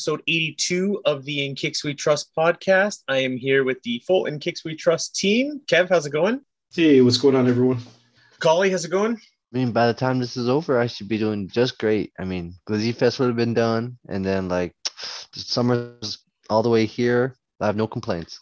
Episode 82 of the In Kicks We Trust podcast. I am here with the full In Kicks We Trust team. Kev, how's it going? Hey, what's going on, everyone? Golly, how's it going? I mean, by the time this is over, I should be doing just great. I mean, Glizzy Fest would have been done, and then like the summer's all the way here. I have no complaints.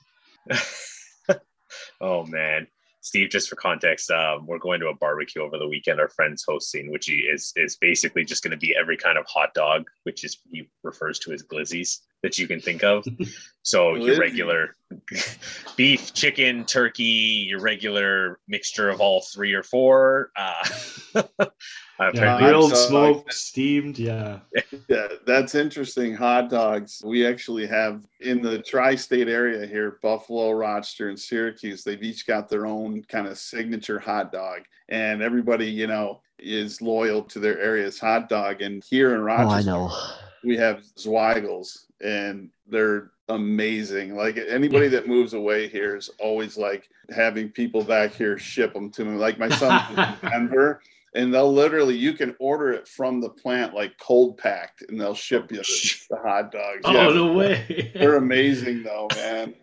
oh, man. Steve, just for context, um, we're going to a barbecue over the weekend. Our friend's hosting, which is is basically just going to be every kind of hot dog, which is he refers to as glizzies that you can think of. So your regular beef, chicken, turkey, your regular mixture of all three or four. Uh, Yeah, grilled, hot dogs. smoked, steamed. Yeah. Yeah, that's interesting. Hot dogs. We actually have in the tri state area here Buffalo, Rochester, and Syracuse. They've each got their own kind of signature hot dog. And everybody, you know, is loyal to their area's hot dog. And here in Oh, Rochester, I know. we have Zweigle's, and they're amazing. Like anybody that moves away here is always like having people back here ship them to me. Like my son in Denver, and they'll literally you can order it from the plant like cold packed, and they'll ship you the, oh, the hot dogs. Oh, Yeah, no way. they're amazing though, man.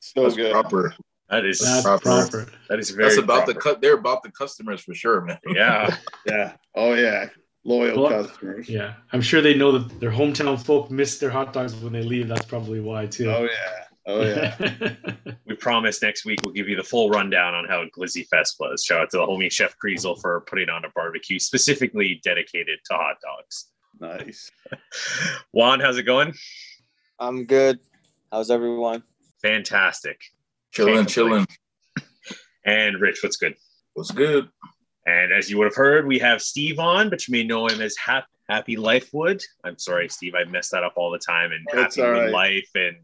So That's good. proper. that is That's proper. proper. that is very That's about the cut. They're about the customers for sure, man. Yeah, Yeah. Oh yeah. Loyal Well, customers. Yeah. I'm sure they know that their hometown folk miss their hot dogs when they leave. That's probably why, too. Oh yeah. Oh yeah. we promise next week we'll give you the full rundown on how Glizzy Fest was. Shout out to the homie Chef Kriesel for putting on a barbecue specifically dedicated to hot dogs. nice. Juan, how's it going? I'm good. How's everyone? Fantastic. Chilling, chilling. And Rich, what's good? What's good? And as you would have heard, we have Steve on, but you may know him as Hap- Happy Life Wood. I'm sorry, Steve, I mess that up all the time. And That's Happy right. Life and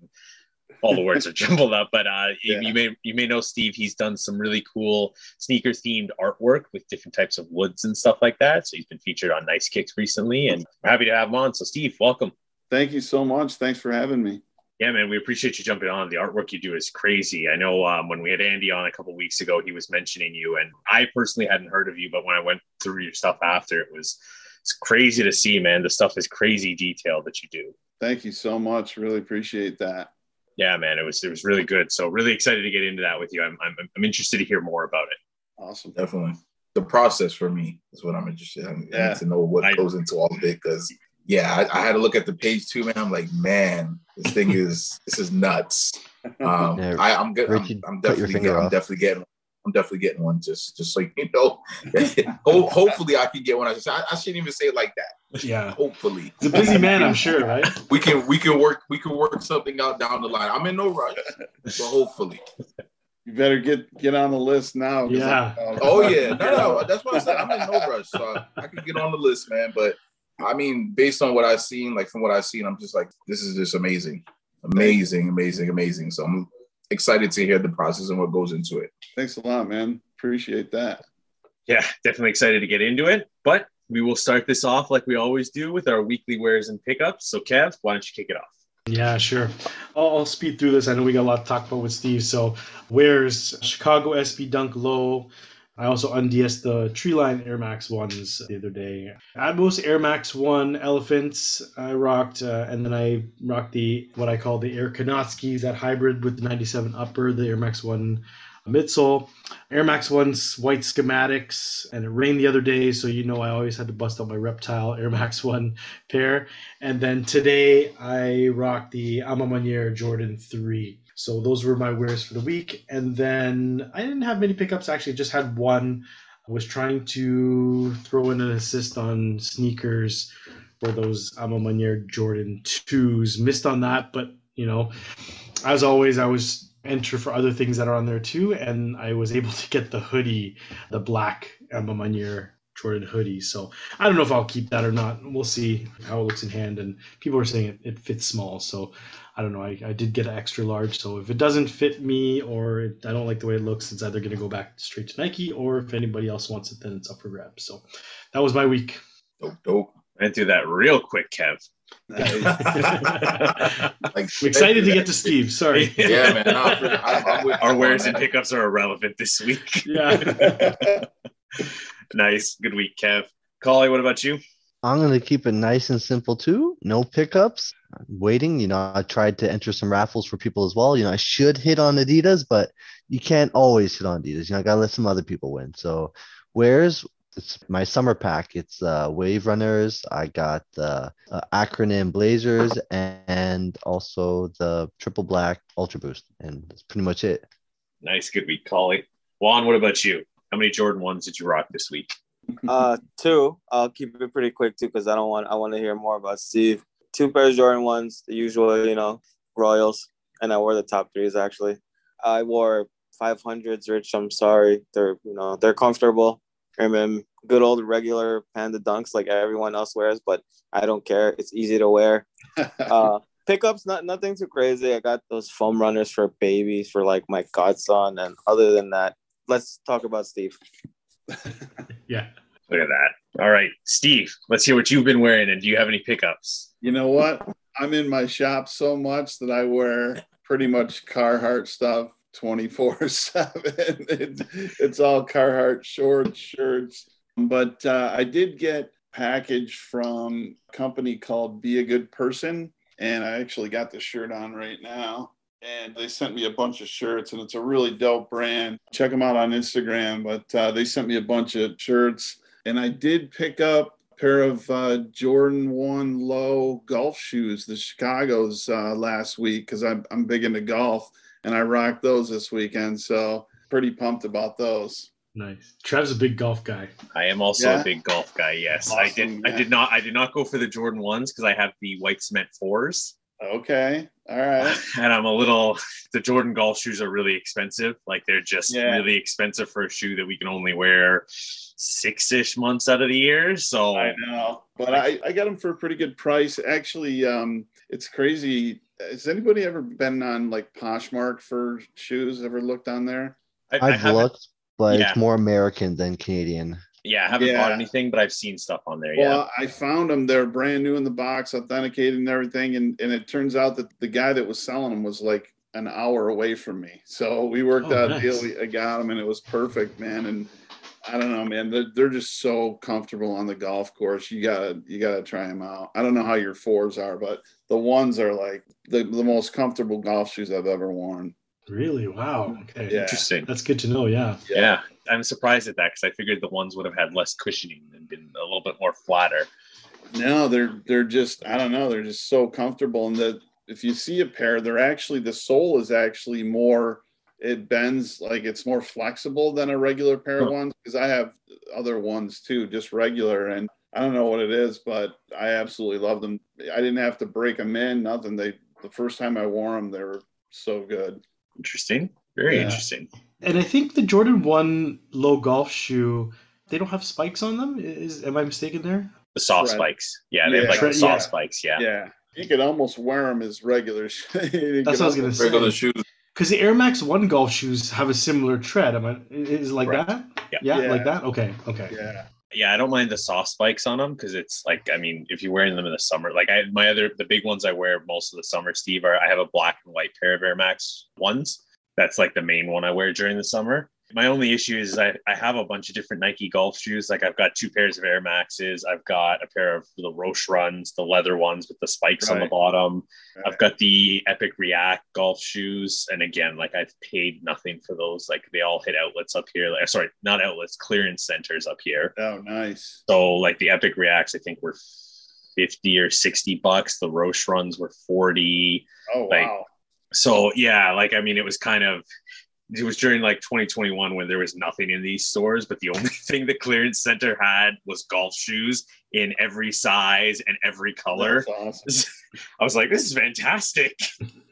all the words are jumbled up. But uh, Yeah. you may you may know Steve. He's done some really cool sneaker themed artwork with different types of woods and stuff like that. So he's been featured on Nice Kicks recently, and we're happy to have him on. So Steve, welcome. Thank you so much. Thanks for having me. Yeah, man, we appreciate you jumping on. The artwork you do is crazy. I know um, when we had Andy on a couple weeks ago, he was mentioning you, and I personally hadn't heard of you, but when I went through your stuff after, it was it's crazy to see, man. The stuff is crazy detail that you do. Thank you so much. Really appreciate that. Yeah, man, it was it was really good. So really excited to get into that with you. I'm I'm, I'm interested to hear more about it. Awesome. Definitely. The process for me is what I'm interested in. I Yeah. to know what I- goes into all of it because, yeah, I, I had to look at the page too, man. I'm like, man, this thing is this is nuts. Um, Yeah, I, I'm good. I'm, I'm definitely, finger get, I'm definitely getting. I'm definitely getting one. Just, just so you know. Ho- hopefully, I can get one. I, just, I, I shouldn't even say it like that. yeah. Hopefully, He's a busy man, I'm sure, right? we can we can work we can work something out down the line. I'm in no rush, but hopefully. You better get get on the list now. Yeah. I'm- Oh yeah, no, no, that's what I said. I'm in no rush, so I can get on the list, man. But I mean, based on what I've seen, like from what I've seen, I'm just like, this is just amazing, amazing, amazing, amazing. So I'm excited to hear the process and what goes into it. Thanks a lot, man. Appreciate that. Yeah, definitely excited to get into it. But we will start this off like we always do with our weekly wares and pickups. So Kev, why don't you kick it off? Yeah, sure. I'll, I'll speed through this. I know we got a lot to talk about with Steve. So, where's Chicago SB Dunk Low? I also unds the Treeline Air Max ones the other day. Atmos Air Max One Elephants I rocked, uh, and then I rocked the what I call the Air Kanatskis, that hybrid with the 97 upper, the Air Max One midsole. Air Max One's white schematics, and it rained the other day, so you know I always had to bust out my reptile Air Max One pair. And then today I rocked the A Ma Maniére Jordan 3. So those were my wears for the week. And then I didn't have many pickups, actually, just had one. I was trying to throw in an assist on sneakers for those A Ma Maniére Jordan 2s. Missed on that, but you know, as always, I was enter for other things that are on there too, and I was able to get the hoodie, the black A Ma Maniére Jordan hoodie. So I don't know if I'll keep that or not. We'll see how it looks in hand. And people are saying it, it fits small. So I don't know. I, I did get an extra large. So if it doesn't fit me or it, I don't like the way it looks, it's either going to go back straight to Nike or if anybody else wants it, then it's up for grabs. So that was my week. Dope, dope. Went through that real quick, Kev. Nice. I'm excited to get to Steve. Sorry. Yeah, man. No, I'm, I'm with Our wares and pickups are irrelevant this week. Yeah. nice. Good week, Kev. Collie, what about you? I'm gonna keep it nice and simple too. No pickups. I'm waiting. You know, I tried to enter some raffles for people as well. You know, I should hit on Adidas, but you can't always hit on Adidas. You know, I gotta let some other people win. So, where's it's my summer pack? It's uh, Wave Runners. I got the uh, acronym Blazers and also the Triple Black Ultra Boost, and that's pretty much it. Nice. Good week, Collie. Juan, what about you? How many Jordan ones did you rock this week? Uh, two. I'll keep it pretty quick too, because I don't want. I want to hear more about Steve. Two pairs of Jordan ones, the usual, you know, Royals, and I wore the top threes actually. I wore 500s, Rich. I'm sorry, they're you know they're comfortable. I mean, good old regular Panda Dunks like everyone else wears, but I don't care. It's easy to wear. Uh, pickups, not nothing too crazy. I got those foam runners for babies for like my godson, and other than that, let's talk about Steve. yeah. Look at that. All right, Steve, let's hear what you've been wearing and do you have any pickups? You know what? I'm in my shop so much that I wear pretty much Carhartt stuff 24 7. It's all Carhartt shorts, shirts. But uh, I did get package from a company called Be a Good Person. And I actually got the shirt on right now. And they sent me a bunch of shirts, and it's a really dope brand. Check them out on Instagram. But uh, they sent me a bunch of shirts. And I did pick up a pair of uh, Jordan One Low golf shoes, the Chicago's uh, last week because I'm I'm big into golf and I rocked those this weekend. So pretty pumped about those. Nice. Trev's a big golf guy. I am also Yeah. a big golf guy. Yes, I did. Awesome, I did not. I did not go for the Jordan ones because I have the white cement fours, Okay, all right. and I'm a little. The Jordan golf shoes are really expensive. Like they're just Yeah. really expensive for a shoe that we can only wear six ish months out of the year. So I know, but I, I got them for a pretty good price. Actually, um, it's crazy. Has anybody ever been on like Poshmark for shoes? Ever looked on there? I, I I've haven't- looked, but Yeah. it's more American than Canadian. Yeah, I haven't Yeah. bought anything, but I've seen stuff on there. Yeah. Well, I found them. They're brand new in the box, authenticated and everything. And, and it turns out that the guy that was selling them was like an hour away from me. So we worked Oh, out nice. a deal. I got them and it was perfect, man. And I don't know, man. They're, they're just so comfortable on the golf course. You gotta you gotta try them out. I don't know how your fours are, but the ones are like the, the most comfortable golf shoes I've ever worn. Really? Wow. Okay. Yeah. Interesting. That's good to know. Yeah. Yeah. I'm surprised at that because I figured the ones would have had less cushioning and been a little bit more flatter. No, they're they're just I don't know, they're just so comfortable. And that if you see a pair, they're actually the sole is actually more it bends like it's more flexible than a regular pair of ones because I have other ones too, just regular and I don't know what it is, but I absolutely love them. I didn't have to break them in, nothing. They the first time I wore them, they were so good. Interesting. Very Yeah. interesting. And I think the Jordan 1 low golf shoe, they don't have spikes on them. Is Am I mistaken there? The soft Tread. spikes. Yeah, they have like the Tread, soft yeah. spikes. Yeah. Yeah. You could almost wear them as regular. That's what I was going to Regular say. shoes. Because the Air Max 1 golf shoes have a similar tread. Am I, is it like Correct. that? Yeah. Yeah, Yeah. like that? Okay. Okay. Yeah. Yeah, I don't mind the soft spikes on them because it's like, I mean, if you're wearing them in the summer, like I, my other, the big ones I wear most of the summer, Steve, are I have a black and white pair of Air Max ones. That's like the main one I wear during the summer. My only issue is I, I have a bunch of different Nike golf shoes. Like I've got two pairs of Air Maxes. I've got a pair of the Roshe runs, the leather ones with the spikes on the Right. bottom. I've got the Epic React golf shoes, and again, like I've paid nothing for those. Like they all hit outlets up here. Like, sorry, not outlets, clearance centers up here. Oh, nice. So like the Epic Reacts, I think were fifty or sixty bucks. The Roshe runs were forty. Oh, Like, wow. So yeah, like I mean, it was kind of. It was during like 2021 when there was nothing in these stores, but the only thing the clearance center had was golf shoes in every size and every color. Awesome. I was like, this is fantastic.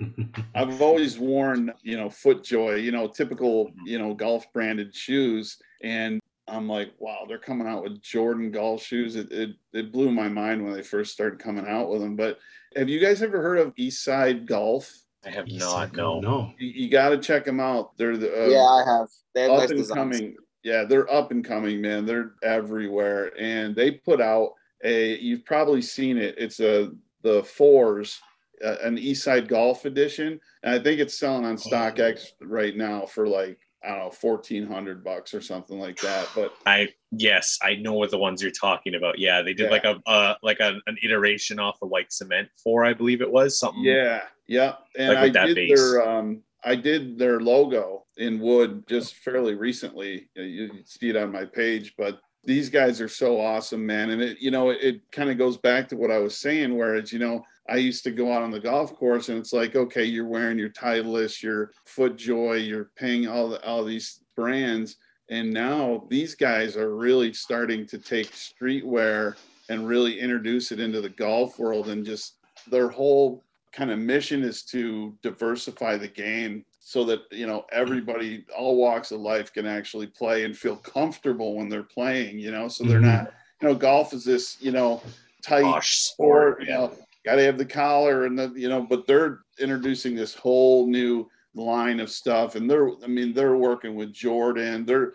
I've always worn, you know, FootJoy, you know, typical, mm-hmm. you know, golf branded shoes. And I'm like, wow, they're coming out with Jordan golf shoes. It, it it blew my mind when they first started coming out with them. But have you guys ever heard of Eastside Golf? I have East not. No. No. You, you got to check them out. They're the uh, yeah, I have. They have up nice and designs. coming. Yeah, they're up and coming, man. They're everywhere, and they put out a. You've probably seen it. It's a the fours, uh, an Eastside Golf edition, and I think it's selling on StockX right now for like I don't know, fourteen hundred bucks or something like that. But I yes, I know what the ones you're talking about. Yeah, they did Yeah. like a uh, like a, an iteration off the white cement four, I believe it was something. yeah, yeah, and Like I that did base. their um, I did their logo in wood just fairly recently. You, see it on my page, but these guys are so awesome, man. And it, you know, it, it kind of goes back to what I was saying, where it's, you know, I used to go out on the golf course and it's like, okay, you're wearing your Titleist, your FootJoy, you're paying all the, all these brands. And now these guys are really starting to take streetwear and really introduce it into the golf world and just their whole kind of mission is to diversify the game so that you know everybody all walks of life can actually play and feel comfortable when they're playing you know so they're Mhm. not you know golf is this you know tight sport sport. you know got to have the collar and the you know but they're introducing this whole new line of stuff and they're i mean they're working with jordan. They're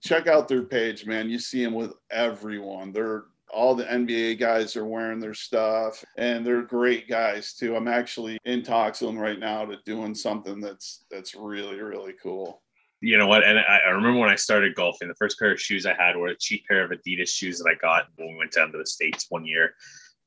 check out their page man. You see them with everyone. They're all the nba guys are wearing their stuff and they're great guys too. I'm actually in talks with them right now to doing something that's that's really really cool. You know what? And I, I remember when I started golfing, the first pair of shoes I had were a cheap pair of Adidas shoes that I got when we went down to the States one year.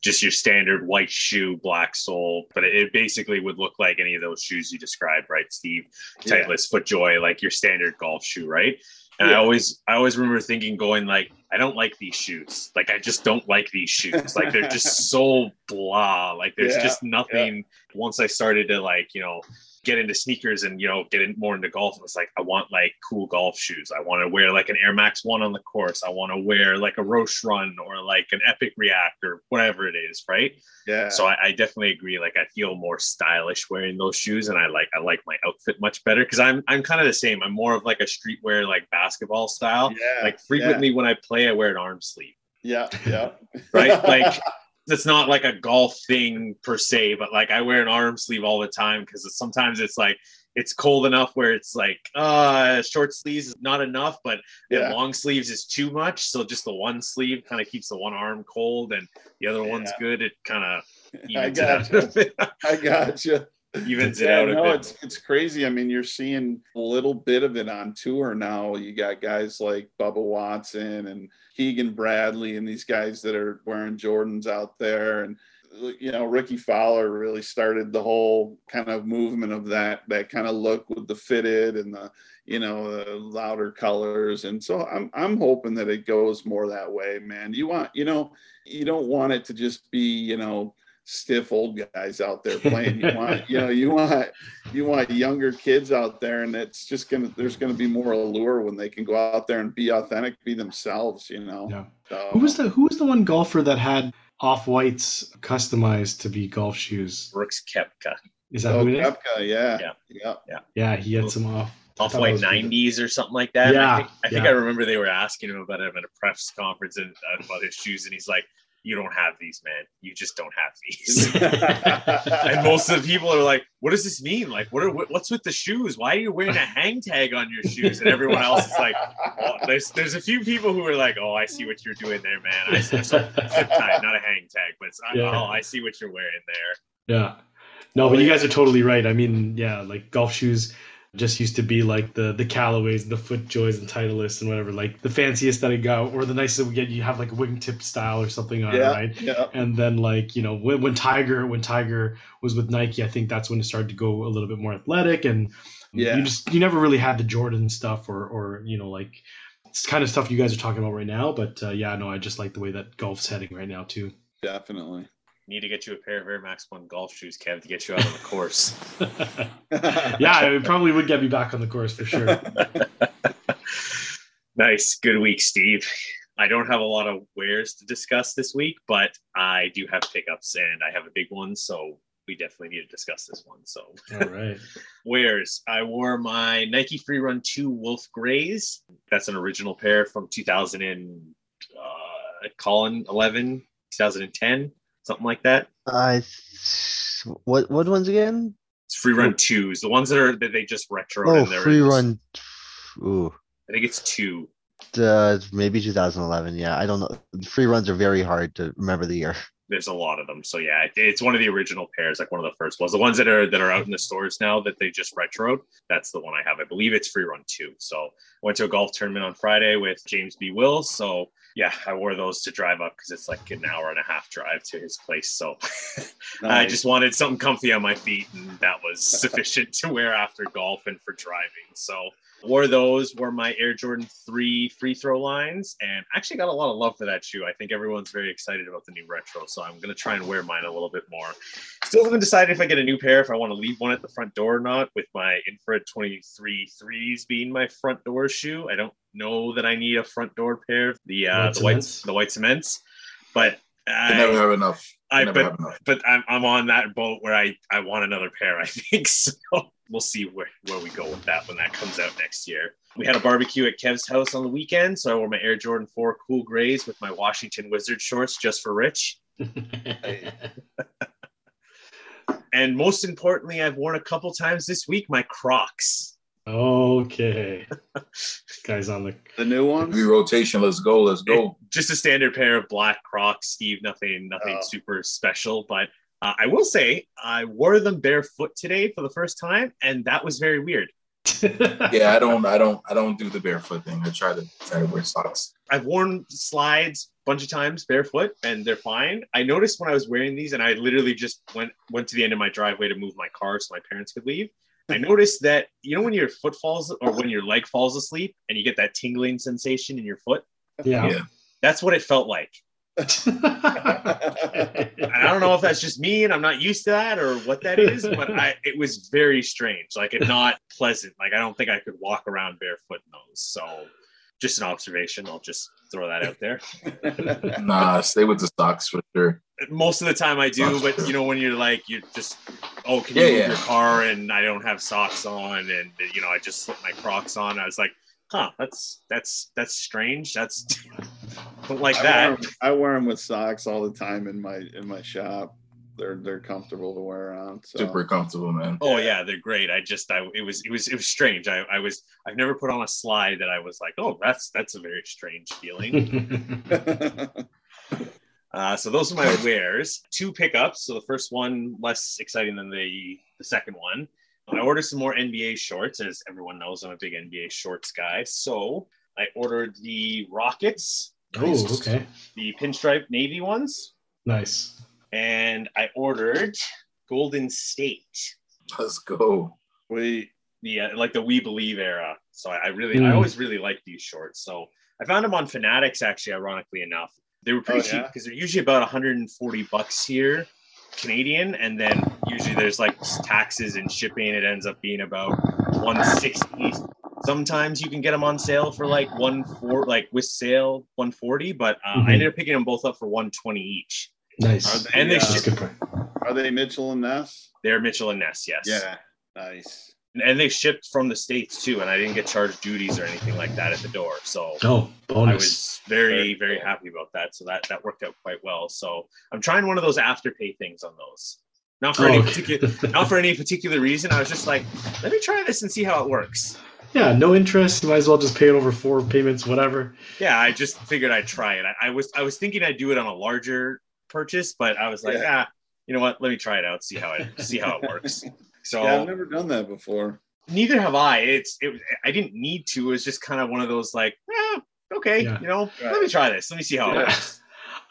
Just your standard white shoe, black sole, but it, it basically would look like any of those shoes you described, right, Steve? Yeah. FootJoy, like your standard golf shoe, right? And I always, I always remember thinking, going like, I don't like these shoes. Like, I just don't like these shoes. Like, they're just so blah. Like, there's Yeah, just nothing. Once I started to like, you know, get into sneakers and you know get in more into golf, it was like I want like cool golf shoes. I want to wear like an Air Max One on the course. I want to wear like a Roshe Run or like an Epic React or whatever it is, right? yeah So I, I definitely agree. Like I feel more stylish wearing those shoes, and I like I like my outfit much better because I'm I'm kind of the same. I'm more of like a streetwear like basketball style. yeah Like frequently when I play, I wear an arm sleeve yeah yeah right? Like that's not like a golf thing per se, but like I wear an arm sleeve all the time because sometimes it's like it's cold enough where it's like uh short sleeves is not enough, but Yeah. long sleeves is too much. So just the one sleeve kind of keeps the one arm cold and the other one's good. It kind of I evens it out got bit. I got you. Evens it Yeah, out a no, it's it's crazy. I mean, you're seeing a little bit of it on tour now. You got guys like Bubba Watson and Keegan Bradley and these guys that are wearing Jordans out there. And you know, Rickie Fowler really started the whole kind of movement of that that kind of look with the fitted and the you know the louder colors. And so I'm I'm hoping that it goes more that way, man. You want you know you don't want it to just be you know stiff old guys out there playing. You want, you know, you want, you want younger kids out there, and it's just gonna. There's gonna be more allure when they can go out there and be authentic, be themselves. You know. Yeah. So, Who was the Who was the one golfer that had off whites customized to be golf shoes? Brooks Koepka, Is that Oh, who it is? Koepka, yeah, Yeah. yeah, Yeah, he had some off. Off white that was good. nineties or something like that. And Yeah, I think, I, think yeah. I remember they were asking him about him at a press conference and uh, about his shoes, and he's like, "You don't have these, man. You just don't have these." and most of the people are like, "What does this mean? Like, what are what- what's with the shoes? Why are you wearing a hang tag on your shoes?" And everyone else is like, oh, "There's there's a few people who are like, oh, I see what you're doing there, man. I see so zip tie, not a hang tag, but Yeah. oh, I see what you're wearing there." Yeah. No, but you guys are totally right. I mean, yeah, like golf shoes just used to be like the the Callaways, the FootJoys, and Titleists and whatever, like the fanciest that I got, or the nicest that we get. You have like a wingtip style or something on, yeah, right? yeah, And then like you know when, when Tiger when Tiger was with Nike, I think that's when it started to go a little bit more athletic, and Yeah. you just you never really had the Jordan stuff or or you know like it's kind of stuff you guys are talking about right now. But uh, yeah, no, I just like the way that golf's heading right now too. definitely. Need to get you a pair of Air Max One golf shoes, Kev, to get you out on the course. yeah, it probably would get me back on the course for sure. nice. Good week, Steve. I don't have a lot of wares to discuss this week, but I do have pickups and I have a big one. So we definitely need to discuss this one. So, All right. wares I wore my Nike Free Run 2 Wolf Grays. That's an original pair from 2000 and uh, Colin 11, 2010, something like that. I what what ones again? It's free run twos, the ones that are that they just retro. Oh, free run. Ooh, I think it's two. uh, maybe 2011. Yeah, I don't know. Free runs are very hard to remember the year. There's a lot of them, so yeah, it- it's one of the original pairs, like one of the first ones. The ones that are that are out in the stores now that they just retroed. That's the one I have. I believe it's free run two. So I went to a golf tournament on Friday with James B. Wills. So yeah, I wore those to drive up because it's like an hour and a half drive to his place. So I just wanted something comfy on my feet, and that was sufficient to wear after golf and for driving. So wore those, were my Air Jordan 3 free throw lines, and actually got a lot of love for that shoe. I think everyone's very excited about the new retro, so I'm going to try and wear mine a little bit more. Still haven't decided if I get a new pair, if I want to leave one at the front door or not, with my infrared 23 threes being my front door shoe. I don't know that I need a front door pair, the uh, White the white cements? the white cements, but You I, never have enough. You I never but have enough. but I'm, I'm on that boat where I, I want another pair, I think. So we'll see where, where we go with that when that comes out next year. We had a barbecue at Kev's house on the weekend, so I wore my Air Jordan 4 cool grays with my Washington Wizard shorts just for Rich. And most importantly, I've worn a couple times this week my Crocs. okay. Guys on the the new one. Every rotation. Let's go. Let's go. Just a standard pair of black Crocs, Steve. Nothing, nothing Oh. super special. But uh, I will say, I wore them barefoot today for the first time, and that was very weird. Yeah, I don't. I don't. I don't do the barefoot thing. I try to try to wear socks. I've worn slides a bunch of times barefoot, and they're fine. I noticed when I was wearing these, and I literally just went went to the end of my driveway to move my car so my parents could leave. I noticed that you know when your foot falls or when your leg falls asleep and you get that tingling sensation in your foot. yeah. Yeah. That's what it felt like. I don't know if that's just me and I'm not used to that or what that is, but I, it was very strange. Like it not pleasant. Like I don't think I could walk around barefoot in those. So just an observation. I'll just throw that out there. Nah, stay with the socks for sure. Most of the time I do, but you know when you're like you're just oh can you Yeah, move yeah. your car and I don't have socks on and you know I just slip my Crocs on. I was like, huh, that's that's that's strange. That's don't like I that. wear, 'em- I wear them with socks all the time in my in my shop. They're they're comfortable to wear around. So. Super comfortable, man. Oh yeah, they're great. I just I it was it was it was strange. I, I was I've never put on a slide that I was like, oh, that's that's a very strange feeling. uh, so those are my wares. Two pickups. So the first one less exciting than the the second one. I ordered some more NBA shorts, as everyone knows. I'm a big NBA shorts guy. So I ordered the Rockets, oh, okay. the pinstripe navy ones, Nice. and I ordered Golden State. Let's go. we the uh, like the We Believe era. So I, I really, I Mm. always really like these shorts. So I found them on Fanatics. Actually, ironically enough, they were pretty Oh, cheap yeah? because they're usually about 140 bucks here, Canadian, and then usually there's like taxes and shipping. It ends up being about 160. Sometimes you can get them on sale for like one four, like with sale 140, but uh, Mhm. I ended up picking them both up for 120 each. Nice. Are they, And they uh, That's ship, a good point. are they Mitchell and Ness? they're Mitchell and Ness, yes. Yeah, nice. and they shipped from the states too and i didn't get charged duties or anything like that at the door so Oh, bonus. i bonus. was very Very very happy about that so that that worked out quite well so i'm trying one of those afterpay things on those not for Oh, any okay. particular not for any particular reason i was just like let me try this and see how it works yeah, no interest. You might as well just pay it over four payments, whatever. yeah i just figured i'd try it i, I was i was thinking i'd do it on a larger purchase but i was like Yeah. ah you know what let me try it out see how it see how it works so Yeah, I've never done that before. neither have I. It's it. I didn't need to. It was just kind of one of those like, eh, okay, Yeah. you know, Right. let me try this. Let me see how it works.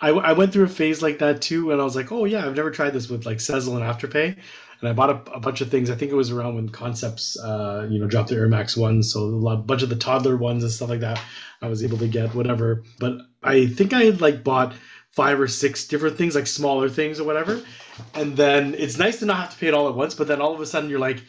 I, I went through a phase like that too, and I was like, oh yeah, I've never tried this with like Sezzle and Afterpay, and I bought a, a bunch of things. I think it was around when Concepts, uh, you know, dropped the Air Max ones, so a lot, bunch of the toddler ones and stuff like that. I was able to get whatever, but I think I had like bought five or six different things, like smaller things or whatever, and then it's nice to not have to pay it all at once. But then all of a sudden you're like,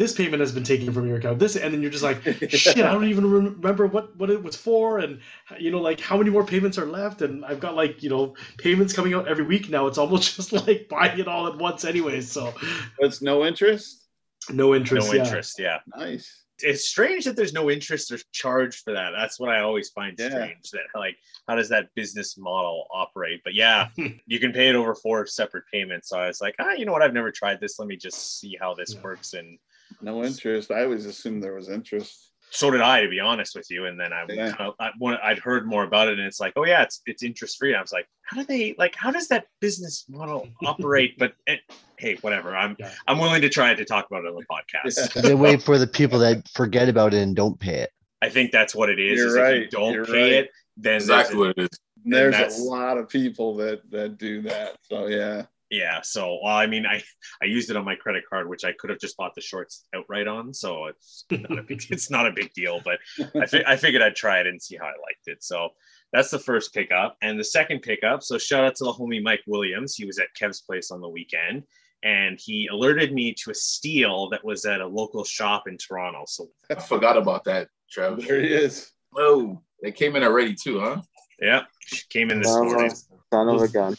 this payment has been taken from your account. This, and then you're just like, shit, I don't even remember what what it was for, and you know, like how many more payments are left, and I've got like you know payments coming out every week now. It's almost just like buying it all at once, anyway. So it's no interest. no interest. No yeah. interest. Yeah. Nice. it's strange that there's no interest or charge for that. That's what I always find Yeah. strange. That like, how does that business model operate? But yeah, you can pay it over four separate payments. So I was like, ah, you know what? I've never tried this. Let me just see how this Yeah. works. And No interest. I always assumed there was interest. so did I, to be honest with you. And then I, Yeah. kind of, I when I'd heard more about it, and it's like, oh yeah, it's it's interest free. I was like, how do they like? How does that business model operate? but it, hey, whatever. I'm Yeah. I'm willing to try to talk about it on the podcast. they wait for the people that forget about it and don't pay it. I think that's what it is. You're is if you right, don't you're pay right. it, then there's Exactly a- what it is. There's a lot of people that that do that. So yeah. Yeah. So well, I mean, I I used it on my credit card, which I could have just bought the shorts outright on. So it's not a big it's not a big deal. But I fi- I figured I'd try it and see how I liked it. So that's the first pickup, and the second pickup. So shout out to the homie Mike Williams. He was at Kev's place on the weekend. And he alerted me to a steal that was at a local shop in Toronto. So I forgot about that, Travis. There he is. Oh, they came in already too, huh? yeah, came in this Wow. morning. Son of a gun.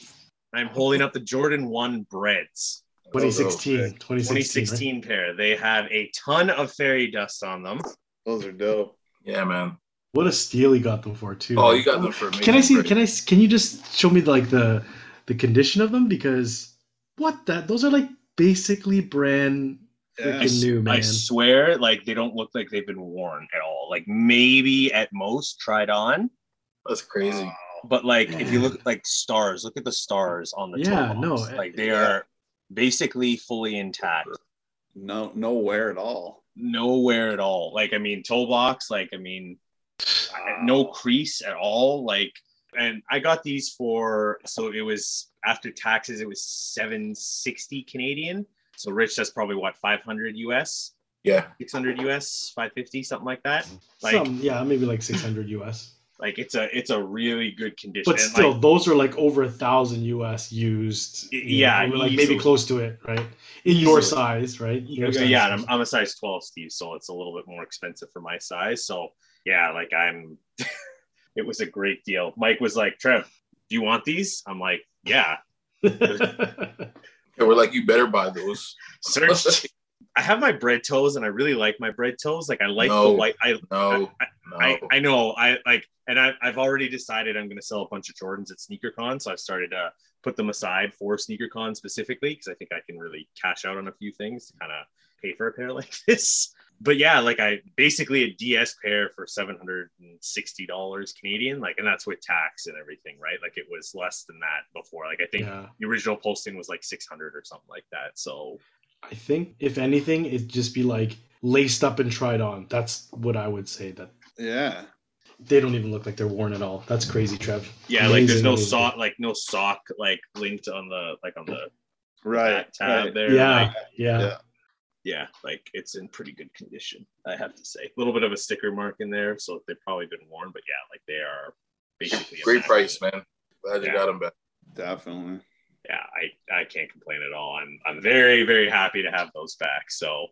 I'm holding up the Jordan One Breads. 2016. Those are- 2016. right? pair. They have a ton of fairy dust on them. Those are dope. Yeah, man. What a steal he got them for too. Oh, you got them for me. Can I see? amazing Can I? Can you just show me like the the condition of them? Because what that? Those are like basically brand Yeah. Freaking s- new, man. I swear, like they don't look like they've been worn at all. Like maybe at most tried on, That's crazy. Uh, but like if you look at like stars, look at the stars on the Yeah, toe no, box. like they yeah. are basically fully intact. No, nowhere at all. Nowhere at all. Like I mean, toe box. Like I mean, no crease at all. Like, and I got these for so it was after taxes, it was seven sixty Canadian. So Rich, that's probably what five hundred US, Yeah. six hundred US, five fifty, something like that. Like, Some, yeah, maybe like 600 US. Like it's a it's a really good condition. But still, like, those are like over a thousand US used. Yeah, know, like easily. maybe close to it, right? In your size, right? Your yeah, size. yeah, and I'm, I'm a size 12, Steve, so it's a little bit more expensive for my size. So yeah, like I'm, it was a great deal. Mike was like, Trev, do you want these? I'm like, yeah. and we're like, you better buy those. Search. I have my bread toes, and I really like my bread toes. Like I like the No. white. I No, no. I, I know I like, and I, I've already decided I'm going to sell a bunch of Jordans at SneakerCon. So I've started to put them aside for SneakerCon specifically because I think I can really cash out on a few things to kind of pay for a pair like this. But yeah, like I basically a DS pair for seven hundred and sixty dollars Canadian, like, and that's with tax and everything, right? Like it was less than that before. Like I think yeah. the original posting was like six hundred or something like that. So I think if anything, it'd just be like laced up and tried on. That's what I would say. That Yeah. they don't even look like they're worn at all. That's crazy, Trev. yeah, like there's no amazing. sock, like no sock, like linked on the like on the Right. tab right. there. Yeah, like, yeah. Yeah. yeah, like it's in pretty good condition, I have to say. A little bit of a sticker mark in there, so they've probably been worn, but yeah, like they are basically Great price, man. Glad you Yeah. got them back. Definitely. Yeah, I, I can't complain at all. I'm I'm very, very happy to have those back. So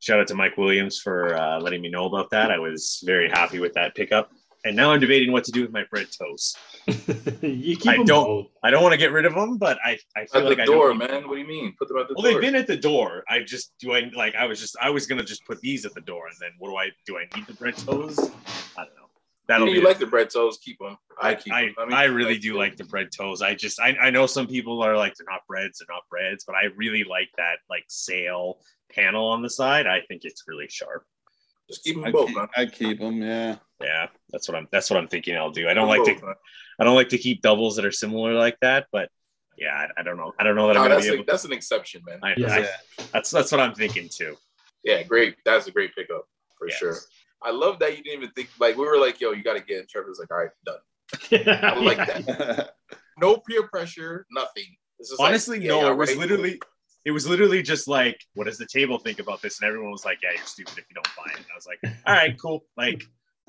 shout out to Mike Williams for uh, letting me know about that. I was very happy with that pickup. And now I'm debating what to do with my bread toes. you keep I them don't- both. I don't want to get rid of them, but I, I feel At like the I door, don't man. What do you mean? Put them at the Well, door. they've been at the door. I just do I like I was just I was gonna just put these at the door, and then what do I do? I need the bread toes? I don't know. That'll you be. like the bread toes, keep them. I I, keep I, 'em. mean, I really do like the bread toes. I just I, I know some people are like they're not breads, they're not breads, but I really like that like sail panel on the side. I think it's really sharp. Just keep them I both, keep. I keep them. Yeah. Yeah, that's what I'm that's what I'm thinking I'll do. I don't Keep like 'em to both, man. I don't like to keep doubles that are similar like that, but yeah, I, I don't know. I don't know that I'm gonna that's, be a- able. that's an exception, man. I, Yeah. I, that's that's what I'm thinking too. Yeah, great. That's a great pickup for Yes. sure. I love that you didn't even think like we were like, yo, you got to get. And Trevor's like, all right, done. I like that. No peer pressure, nothing. This is like, Honestly, yeah, no, y'all it was ready? literally it was literally just like, what does the table think about this? And everyone was like, Yeah, you're stupid if you don't buy it. And I was like, All right, cool. Like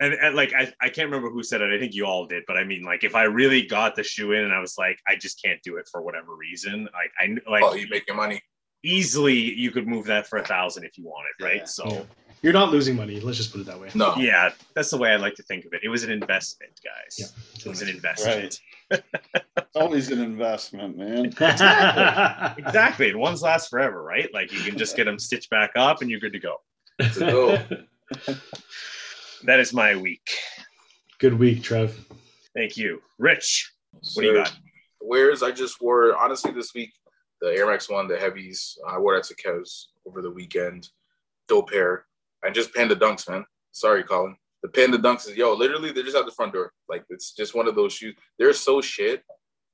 and, and like I, I can't remember who said it. I think you all did, but I mean, like if I really got the shoe in and I was like, I just can't do it for whatever reason. Like I kn- like Oh, you making money? Easily you could move that for a thousand if you wanted, right? Yeah. So Yeah. You're not losing money. Let's just put it that way. No. yeah, that's the way I like to think of it. It was an investment, guys. Yeah. It was an investment. It's always an investment, man. Exactly. And ones last forever, right? Like you can just get them stitched back up and you're good to go. To go. That is my week. Good week, Trev. Thank you. Rich, what do you got? Wears I just wore honestly this week the Air Max One, the heavies. I wore that to Kev's over the weekend. Dope pair. And just Panda Dunks, man. Sorry, Colin. The Panda Dunks is yo, literally they're just out the front door. Like it's just one of those shoes. They're so shit,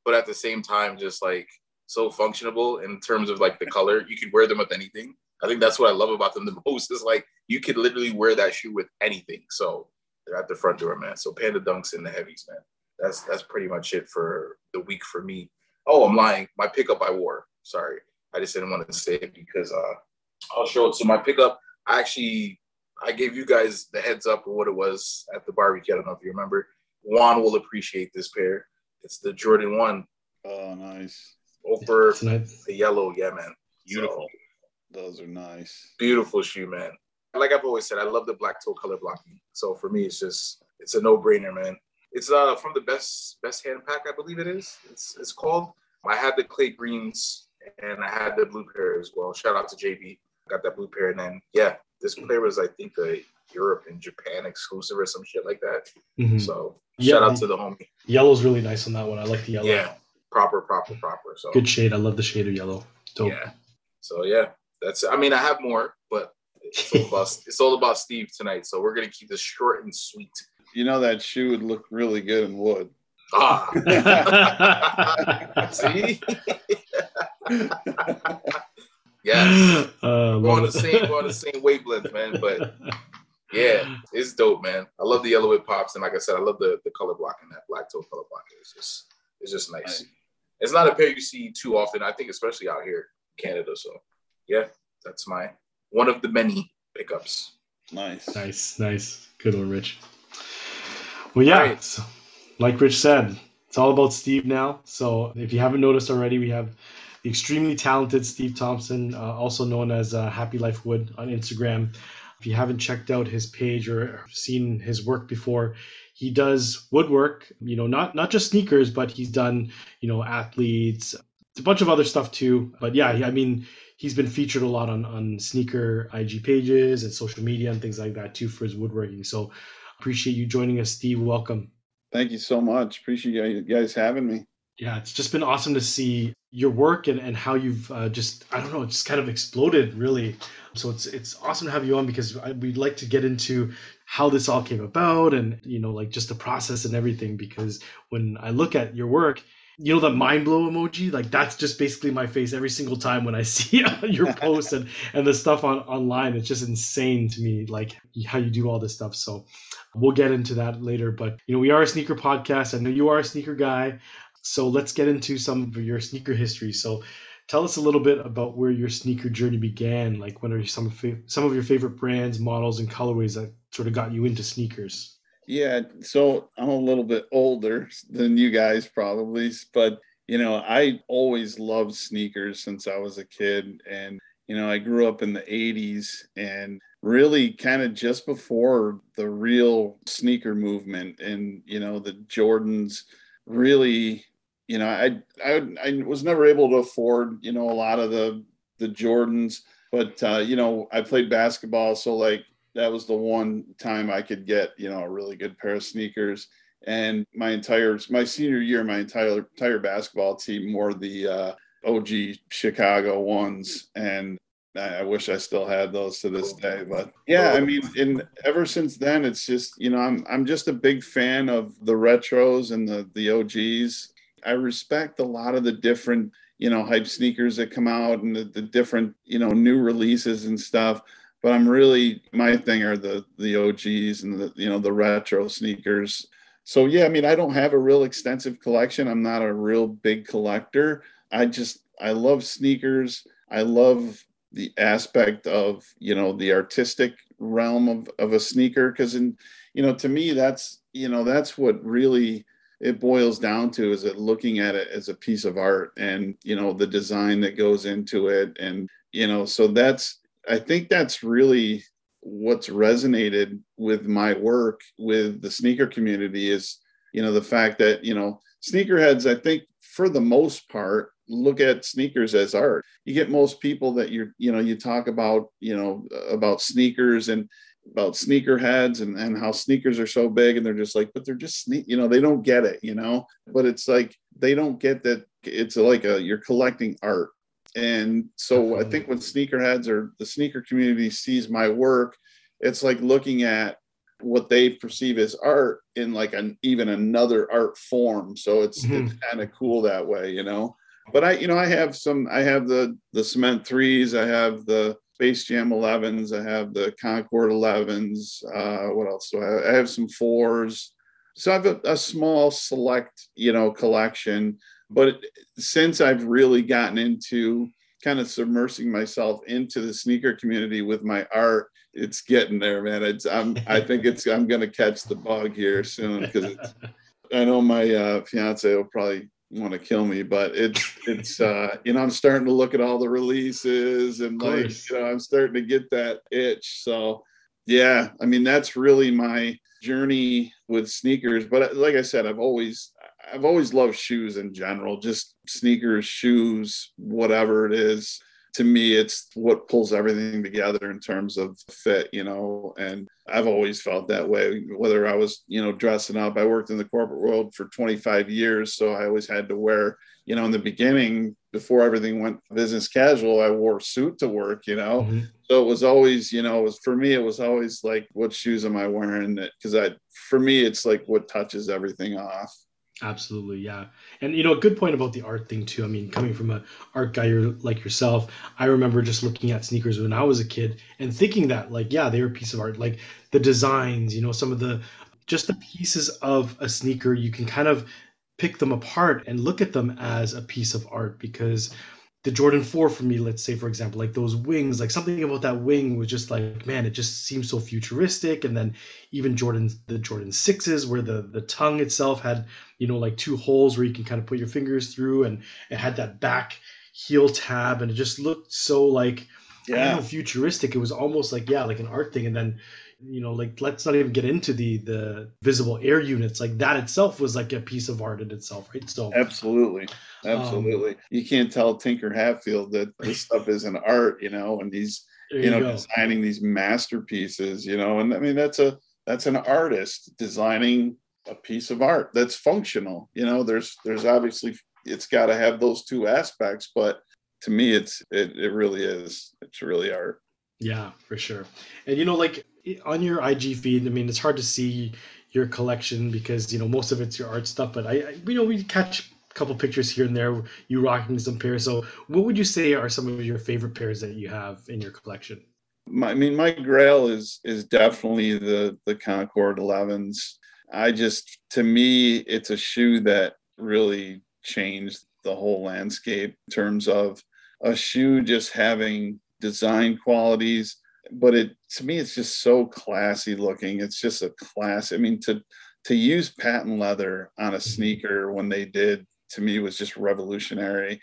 but at the same time, just like so functionable in terms of like the color. You could wear them with anything. I think that's what I love about them the most. Is like you could literally wear that shoe with anything. So they're at the front door, man. So Panda Dunks and the heavies, man. That's that's pretty much it for the week for me. Oh, I'm lying. My pickup I wore. Sorry, I just didn't want to say it because uh, I'll show it. So my pickup, I actually I gave you guys the heads up of what it was at the barbecue. I don't know if you remember. Juan will appreciate this pair. It's the Jordan One Oh, nice. over Tonight. the yellow. Yeah, man. Beautiful. Those are nice. Beautiful shoe, man. Like I've always said, I love the black toe color blocking. So for me, it's just it's a no brainer, man. It's uh from the best best hand pack, I believe it is. It's it's called. I had the clay greens and I had the blue pair as well. Shout out to JB. Got that blue pair, and then yeah, this pair was I think a Europe and Japan exclusive or some shit like that. Mhm. So Yeah. shout out to the homie. Yellow's really nice on that one. I like the yellow. Yeah, proper, proper, proper. So Good shade. I love the shade of yellow. Dope. yeah. So yeah, that's. I mean, I have more, but it's all about it's all about Steve tonight. So we're gonna keep this short and sweet. You know that shoe would look really good in wood. Ah, see, yeah, Uh, we're on the same we're on the same wavelength, man. But yeah, it's dope, man. I love the yellow it pops, and like I said, I love the the color blocking that black toe color blocking. It's just it's just nice. Nice. It's not a pair you see too often. I think, especially out here, in Canada. So yeah, that's my one of the many pickups. Nice. Nice, nice. Good one, Rich. Well, yeah, Right. so, like Rich said, it's all about Steve now. So if you haven't noticed already, we have the extremely talented Steve Thompson, uh, also known as uh, Happy Life Wood on Instagram. If you haven't checked out his page or seen his work before, he does woodwork. You know, not not just sneakers, but he's done you know athletes, a bunch of other stuff too. But yeah, I mean, he's been featured a lot on on sneaker IG pages and social media and things like that too for his woodworking. So appreciate you joining us, Steve. Welcome. Thank you so much. Appreciate you guys having me. Yeah, it's just been awesome to see your work and, and how you've uh, just I don't know, just kind of exploded really. So it's it's awesome to have you on because I, we'd like to get into how this all came about and you know like just the process and everything because when I look at your work, you know the mind blow emoji like that's just basically my face every single time when I see uh, your posts and and the stuff on online. It's just insane to me like how you do all this stuff. So we'll get into that later. But you know we are a sneaker podcast. I know you are a sneaker guy. So let's get into some of your sneaker history. So tell us a little bit about where your sneaker journey began. Like, what are some of some of your favorite brands, models, and colorways that sort of got you into sneakers? Yeah, so I'm a little bit older than you guys probably, but you know, I always loved sneakers since I was a kid and you know, I grew up in the 80s and really kind of just before the real sneaker movement and you know, the Jordans really, you know, I I I was never able to afford, you know, a lot of the the Jordans, but uh, you know, I played basketball so like that was the one time I could get, you know, a really good pair of sneakers. And my entire my senior year, my entire entire basketball team wore the uh, OG Chicago ones, and I, wish I still had those to this day. But yeah, I mean, and ever since then, it's just you know, I'm I'm just a big fan of the retros and the the OGs. I respect a lot of the different you know hype sneakers that come out and the, the different you know new releases and stuff but I'm really my thing are the the OGs and the you know the retro sneakers. So yeah, I mean I don't have a real extensive collection. I'm not a real big collector. I just I love sneakers. I love the aspect of you know the artistic realm of of a sneaker because in you know to me that's you know that's what really it boils down to is it looking at it as a piece of art and you know the design that goes into it and you know, so that's I think that's really what's resonated with my work with the sneaker community is you know the fact that you know sneakerheads i think for the most part look at sneakers as art. You get most people that you're you know you talk about you know about sneakers and about sneakerheads and, and how sneakers are so big and they're just like but they're just sneak you know they don't get it you know? But it's like they don't get that it's like a you're collecting art and so i think when sneakerheads or the sneaker community sees my work it's like looking at what they perceive as art in like an even another art form. So it's, Mhm. it's kind of cool that way you know? But i you know i have some i have the the cement threes i have the space jam 11s i have the concord 11s uh what else do i have? I have some fours. So i have a, a small select you know collection but since i've really gotten into kind of submersing myself into the sneaker community with my art it's getting there man. It's i'm i think it's i'm gonna catch the bug here soon because i know my uh fiance will probably want to kill me but it's it's uh you know i'm starting to look at all the releases and like you know i'm starting to get that itch. So yeah i mean that's really my journey with sneakers but like i said i've always i've always loved shoes in general just sneakers shoes whatever it is. To me it's what pulls everything together in terms of fit you know and i've always felt that way. Whether i was you know dressing up i worked in the corporate world for 25 years so i always had to wear you know in the beginning before everything went business casual i wore a suit to work you know? Mhm. so it was always you know it was for me it was always like what shoes am i wearing? Because i for me it's like what touches everything off Absolutely, yeah. And you know, a good point about the art thing too. I mean, coming from a art guy like yourself, I remember just looking at sneakers when I was a kid and thinking that, like, yeah, they were a piece of art. Like the designs, you know, some of the just the pieces of a sneaker, you can kind of pick them apart and look at them as a piece of art because the Jordan 4 for me, let's say, for example, like those wings, like something about that wing was just like, man, it just seems so futuristic. And then even Jordan, the Jordan 6s, where the, the tongue itself had, you know, like two holes where you can kind of put your fingers through and it had that back heel tab and it just looked so like, don't know, futuristic. It was almost like, yeah, like an art thing. And then, you know, like let's not even get into the the visible air units. Like that itself was like a piece of art in itself, right? So Absolutely. Um, Absolutely. you can't tell Tinker Hatfield that this stuff is an art, you know, and he's, there you know, go. designing these masterpieces, you know, and I mean, that's a, that's an artist designing a piece of art that's functional. You know, there's, there's obviously, it's got to have those two aspects, but to me, it's, it, it really is. It's really art. Yeah, for sure. And you know, like on your IG feed, I mean, it's hard to see your collection because you know most of it's your art stuff. But I, I you know, we catch a couple pictures here and there. You rocking some pairs. So, what would you say are some of your favorite pairs that you have in your collection? my, I mean, my grail is is definitely the the Concord 11s. I just, to me, it's a shoe that really changed the whole landscape in terms of a shoe just having design qualities. But it to me, it's just so classy looking. It's just a class. I mean, to to use patent leather on a sneaker when they did to me was just revolutionary.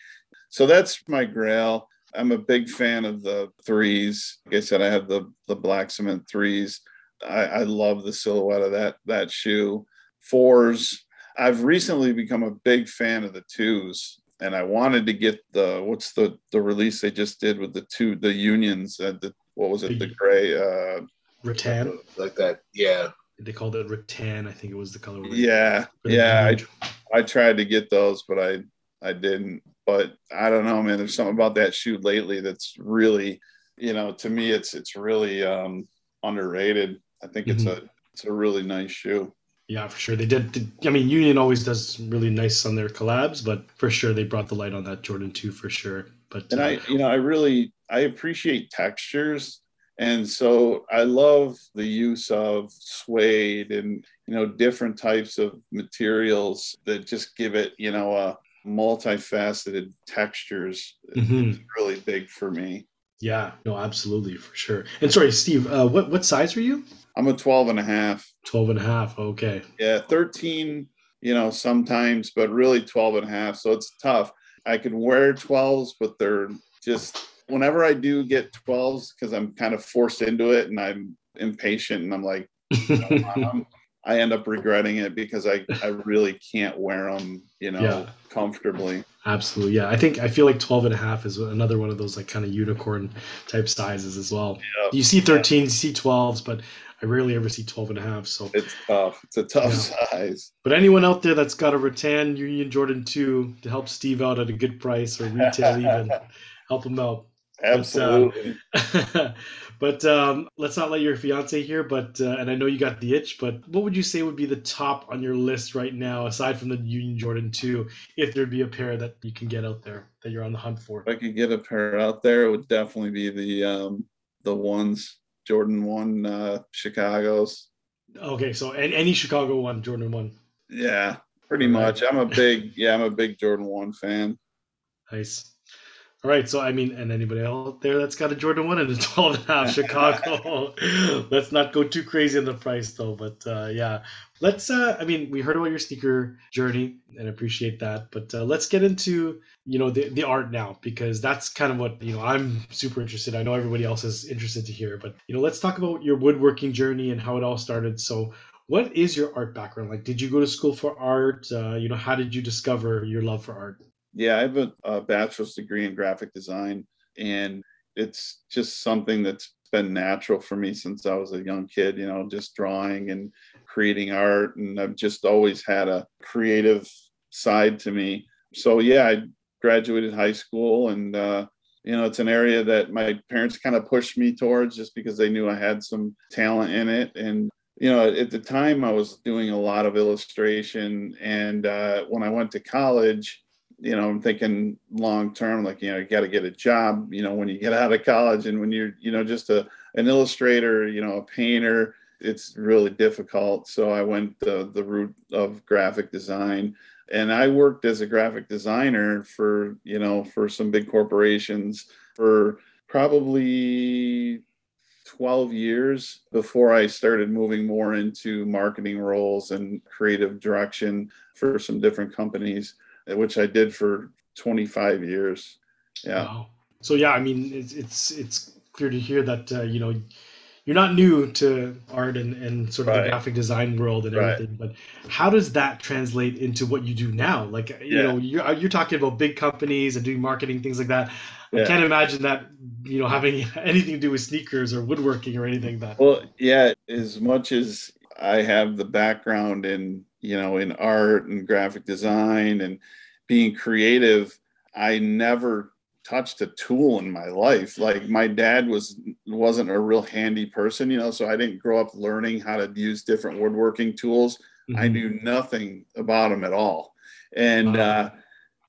So that's my grail. I'm a big fan of the threes. Like I said, I have the the black cement threes. I, I love the silhouette of that that shoe. Fours. I've recently become a big fan of the twos, and I wanted to get the what's the the release they just did with the two the unions. Uh, the what was it? The gray. Uh, Rattan. like that. Yeah. They called it rattan. I think it was the color. yeah, yeah. I, I tried to get those, but I I didn't. But I don't know, man. There's something about that shoe lately that's really, you know, to me it's it's really um underrated. I think it's a it's a really nice shoe. Yeah, for sure. They did, did. I mean, Union always does really nice on their collabs, but for sure they brought the light on that Jordan 2 for sure. But And uh, I, you know, I really I appreciate textures. And so I love the use of suede and you know different types of materials that just give it, you know, a multifaceted textures. Mhm. It's really big for me. yeah, no, absolutely for sure. And sorry, Steve, uh, what what size are you? I'm a 12 and a half. 12 and a half. Okay. Yeah, 13, you know, sometimes, but really 12 and a half. So it's tough. I could wear 12s, but they're just whenever I do get 12s, because I'm kind of forced into it and I'm impatient and I'm like, I end up regretting it because I, I really can't wear them, you know, Yeah. comfortably. Absolutely. Yeah. I think I feel like 12 and a half is another one of those like kind of unicorn type sizes as well. Yep. You see 13s, you see 12s, but I rarely ever see 12 and a half. So, It's tough. It's a tough Yeah. size. but anyone out there that's got a rattan Union Jordan 2 to help Steve out at a good price or retail even, help him out. Uh, Absolutely. but um, let's not let your fiance hear. But uh, and I know you got the itch. But what would you say would be the top on your list right now, aside from the Union Jordan Two, if there'd be a pair that you can get out there that you're on the hunt for? if I could get a pair out there, it would definitely be the um the ones Jordan one uh Chicago's. Okay, so and any Chicago one, Jordan one, Yeah, pretty much. I'm a big yeah, I'm a big Jordan one fan. nice. All right, so I mean, and anybody out there that's got a Jordan one and a 12 and a half Chicago, let's not go too crazy on the price though. But uh, yeah, let's. Uh, I mean, we heard about your sneaker journey and appreciate that, but uh, let's get into you know the the art now because that's kind of what you know I'm super interested. I know everybody else is interested to hear, but you know, let's talk about your woodworking journey and how it all started. So. What is your art background like? Did you go to school for art? Uh, you know, how did you discover your love for art? Yeah, I have a, a bachelor's degree in graphic design, and it's just something that's been natural for me since I was a young kid. You know, just drawing and creating art, and I've just always had a creative side to me. So yeah, I graduated high school, and uh, you know, it's an area that my parents kind of pushed me towards just because they knew I had some talent in it, and you know, at the time I was doing a lot of illustration, and uh, when I went to college you know, I'm thinking long term, like, you know, you got to get a job, you know, when you get out of college and when you're, you know, just a, an illustrator, you know, a painter, it's really difficult. So I went the, the route of graphic design and I worked as a graphic designer for, you know, for some big corporations for probably 12 years before I started moving more into marketing roles and creative direction for some different companies which I did for 25 years. Yeah. Wow. So yeah, I mean, it's it's it's clear to hear that uh, you know you're not new to art and, and sort of Right. the graphic design world and Right. everything, but how does that translate into what you do now? Like you Yeah. know, you're you're talking about big companies and doing marketing things like that. I can't imagine that you know having anything to do with sneakers or woodworking or anything that. Well, yeah, as much as I have the background in, you know, in art and graphic design and being creative, I never touched a tool in my life. Like my dad was wasn't a real handy person, you know, so I didn't grow up learning how to use different woodworking tools. I Mhm. knew nothing about them at all. And Wow. uh,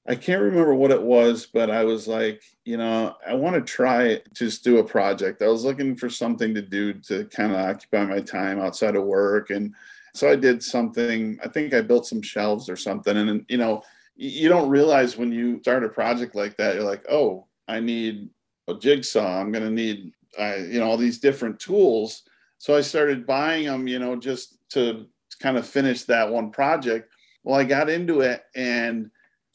I can't remember what it was, but I was like, you know, I want to try to just do a project. I was looking for something to do to kind of occupy my time outside of work. And so I did something, I think I built some shelves or something. And, you know, you don't realize when you start a project like that, you're like, oh, I need a jigsaw. I'm going to need, uh, you know, all these different tools. So I started buying them, you know, just to kind of finish that one project. Well, I got into it and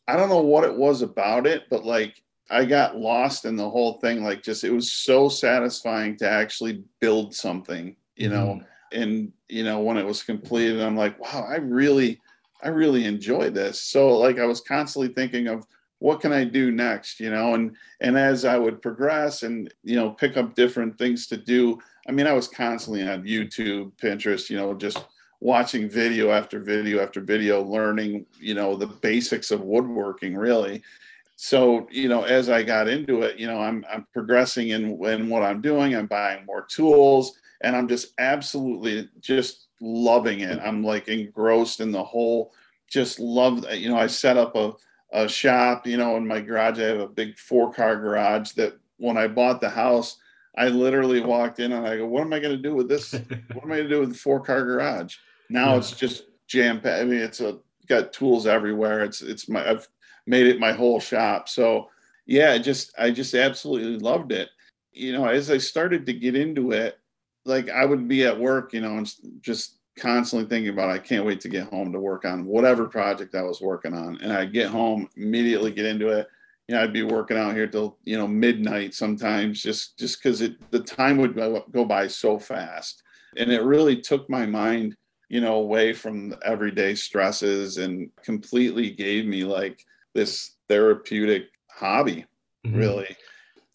I don't know what it was about it, but like I got lost in the whole thing. Like, just it was so satisfying to actually build something, you know. Mm-hmm. And you know, when it was completed, I'm like, wow, I really, I really enjoyed this. So, like, I was constantly thinking of what can I do next, you know. And and as I would progress and you know pick up different things to do, I mean, I was constantly on YouTube, Pinterest, you know, just watching video after video after video, learning, you know, the basics of woodworking really. So, you know, as I got into it, you know, I'm, I'm progressing in, in what I'm doing. I'm buying more tools and I'm just absolutely just loving it. I'm like engrossed in the whole, just love, that. you know, I set up a, a shop, you know, in my garage. I have a big four car garage that when I bought the house, I literally walked in and I go, what am I going to do with this? what am I going to do with the four car garage? Now Yeah. it's just jam packed. I mean, it's a got tools everywhere. It's it's my I've made it my whole shop. So yeah, I just I just absolutely loved it. You know, as I started to get into it, like I would be at work, you know, and just constantly thinking about I can't wait to get home to work on whatever project I was working on. And I get home, immediately get into it. you know, I'd be working out here till you know midnight sometimes, just just because it the time would go by so fast, and it really took my mind, you know, away from everyday stresses and completely gave me like this therapeutic hobby, Mhm. really.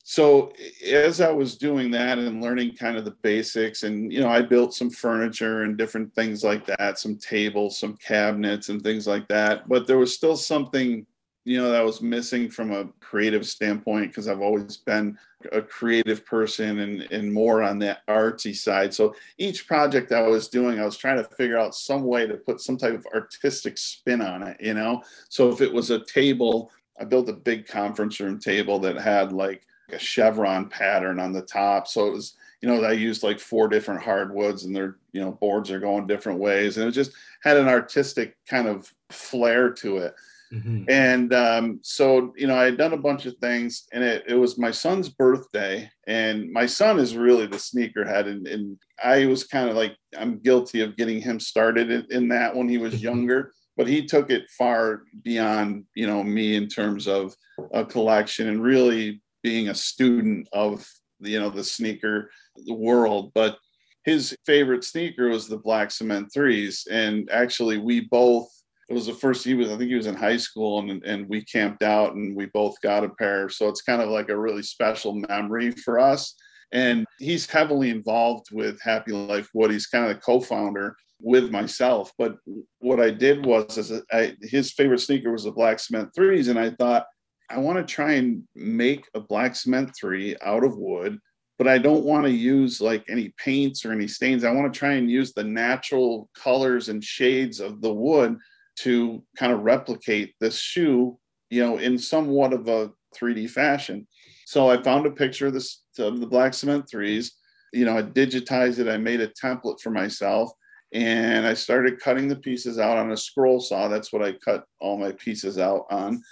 So as I was doing that and learning kind of the basics, and you know, I built some furniture and different things like that, some tables, some cabinets, and things like that. But there was still something, you know, that was missing from a creative standpoint because I've always been a creative person and and more on that artsy side. So each project I was doing, I was trying to figure out some way to put some type of artistic spin on it, you know. So if it was a table, I built a big conference room table that had like a chevron pattern on the top. So it was, you know, I used like four different hardwoods and their, you know, boards are going different ways. And it just had an artistic kind of flair to it. Mhm. And um, so, you know, I had done a bunch of things and it, it was my son's birthday. And my son is really the sneakerhead. And, and I was kind of like, I'm guilty of getting him started in, in that when he was younger. But he took it far beyond, you know, me in terms of a collection and really being a student of, you know, the sneaker world. But his favorite sneaker was the black cement threes. And actually, we both it was the first he was i think he was in high school and, and we camped out and we both got a pair. So it's kind of like a really special memory for us. And he's heavily involved with happy life wood he's kind of the co-founder with myself. But what i did was is I, his favorite sneaker was the black cement threes. And i thought i want to try and make a black cement three out of wood but I don't want to use like any paints or any stains. I want to try and use the natural colors and shades of the wood to kind of replicate this shoe, you know, in somewhat of a 3D fashion. So I found a picture of this of the black cement threes. You know, I digitized it. I made a template for myself, and I started cutting the pieces out on a scroll saw. That's what I cut all my pieces out on.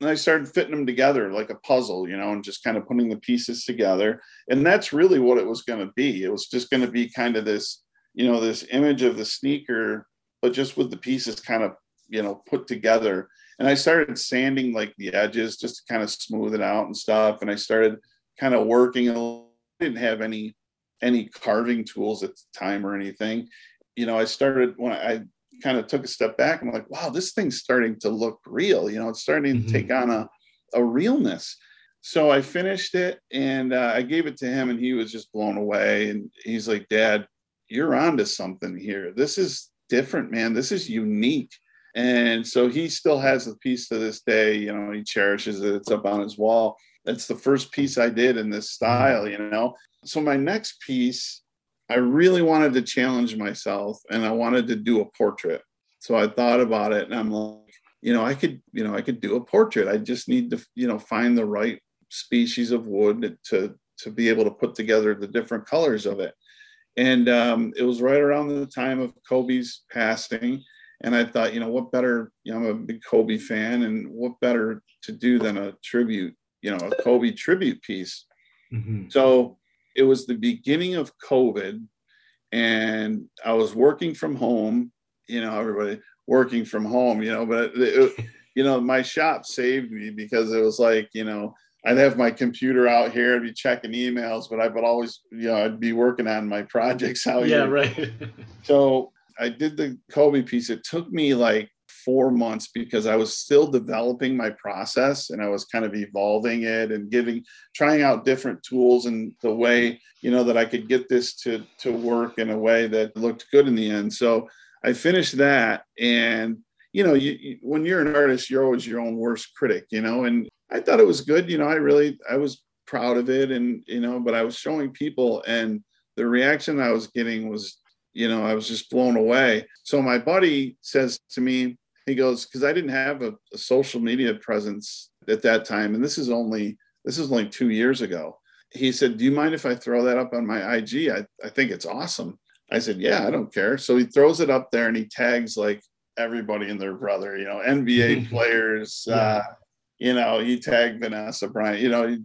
And I started fitting them together like a puzzle, you know, and just kind of putting the pieces together. And that's really what it was going to be. It was just going to be kind of this, you know, this image of the sneaker, but just with the pieces kind of you know put together. And i started sanding like the edges just to kind of smooth it out and stuff. And i started kind of working I didn't have any any carving tools at the time or anything. You know i started when i kind of took a step back I'm like wow this thing's starting to look real you know it's starting Mhm. to take on a a realness. So i finished it and uh, i gave it to him and he was just blown away. And he's like dad you're onto something here. This is different man. This is unique and so he still has the piece to this day. You know, he cherishes it. It's up on his wall. That's the first piece I did in this style, you know. So my next piece, I really wanted to challenge myself and I wanted to do a portrait. So I thought about it and I'm like, you know, I could, you know, I could do a portrait. I just need to, you know, find the right species of wood to to be able to put together the different colors of it. And um, it was right around the time of Kobe's passing and I thought, you know, what better? You know, I'm a big Kobe fan, and what better to do than a tribute, you know, a Kobe tribute piece. Mhm. So it was the beginning of COVID, and I was working from home. You know, everybody working from home. You know, but it, you know, my shop saved me because it was like, you know, I'd have my computer out here, I'd be checking emails, but I would always, you know, I'd be working on my projects out yeah, here. right. So I did the Kobe piece. It took me like four months because I was still developing my process and I was kind of evolving it and giving, trying out different tools and the way, you know, that I could get this to, to work in a way that looked good in the end. So I finished that. And, you know, you, you, when you're an artist, you're always your own worst critic, you know, and I thought it was good. You know, I really, I was proud of it. And, you know, but I was showing people and the reaction I was getting was you know, I was just blown away. So my buddy says to me, he goes, because I didn't have a, a, social media presence at that time, and this is only this is only two years ago. He said, "Do you mind if I throw that up on my IG? I, I think it's awesome." I said, "Yeah, I don't care." So he throws it up there and he tags like everybody and their brother, you know, NBA players. Yeah. Uh, you know, he tagged Vanessa Bryant. You know, a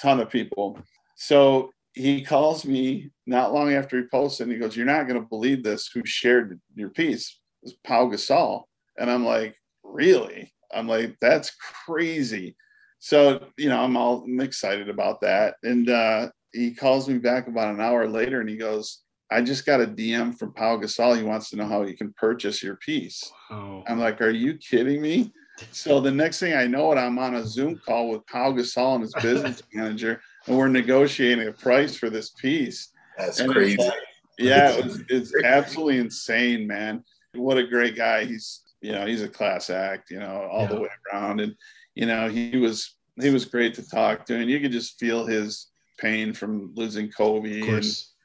ton of people. So he calls me not long after he posted and he goes, You're not going to believe this. Who shared your piece? It was Pau Gasol. And I'm like, Really? I'm like, That's crazy. so you know, I'm all I'm excited about that. And uh, he calls me back about an hour later, and he goes, "I just got a DM from Pau Gasol. He wants to know how he can purchase your piece." Oh. I'm like, "Are you kidding me?" So the next thing I know it, I'm on a Zoom call with Pau Gasol and his business manager, and we're negotiating a price for this piece. That's And crazy. like- yeah, it was, it's absolutely insane, man. What a great guy. He's you know he's a class act, you know, all the way around, and you know he was he was great to talk to, and you could just feel his pain from losing Kobe, and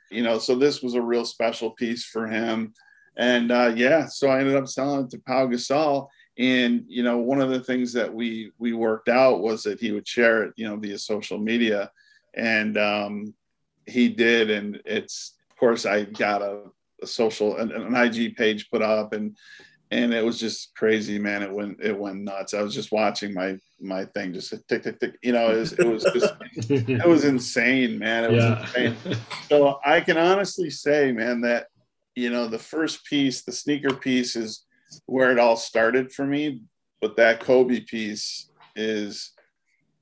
you know, so this was a real special piece for him. And uh, yeah, so I ended up selling it to Pau Gasol. And you know, one of the things that we we worked out was that he would share it, you know, via social media, and um, he did. And it's of course I got a, a social an, an IG page put up, and and it was just crazy, man. It went it went nuts. I was just watching my my thing just tick tick tick. You know, it was it was just it was insane, man. It was yeah. insane. So I can honestly say, man, that you know the first piece, the sneaker piece, is where it all started for me. But that Kobe piece is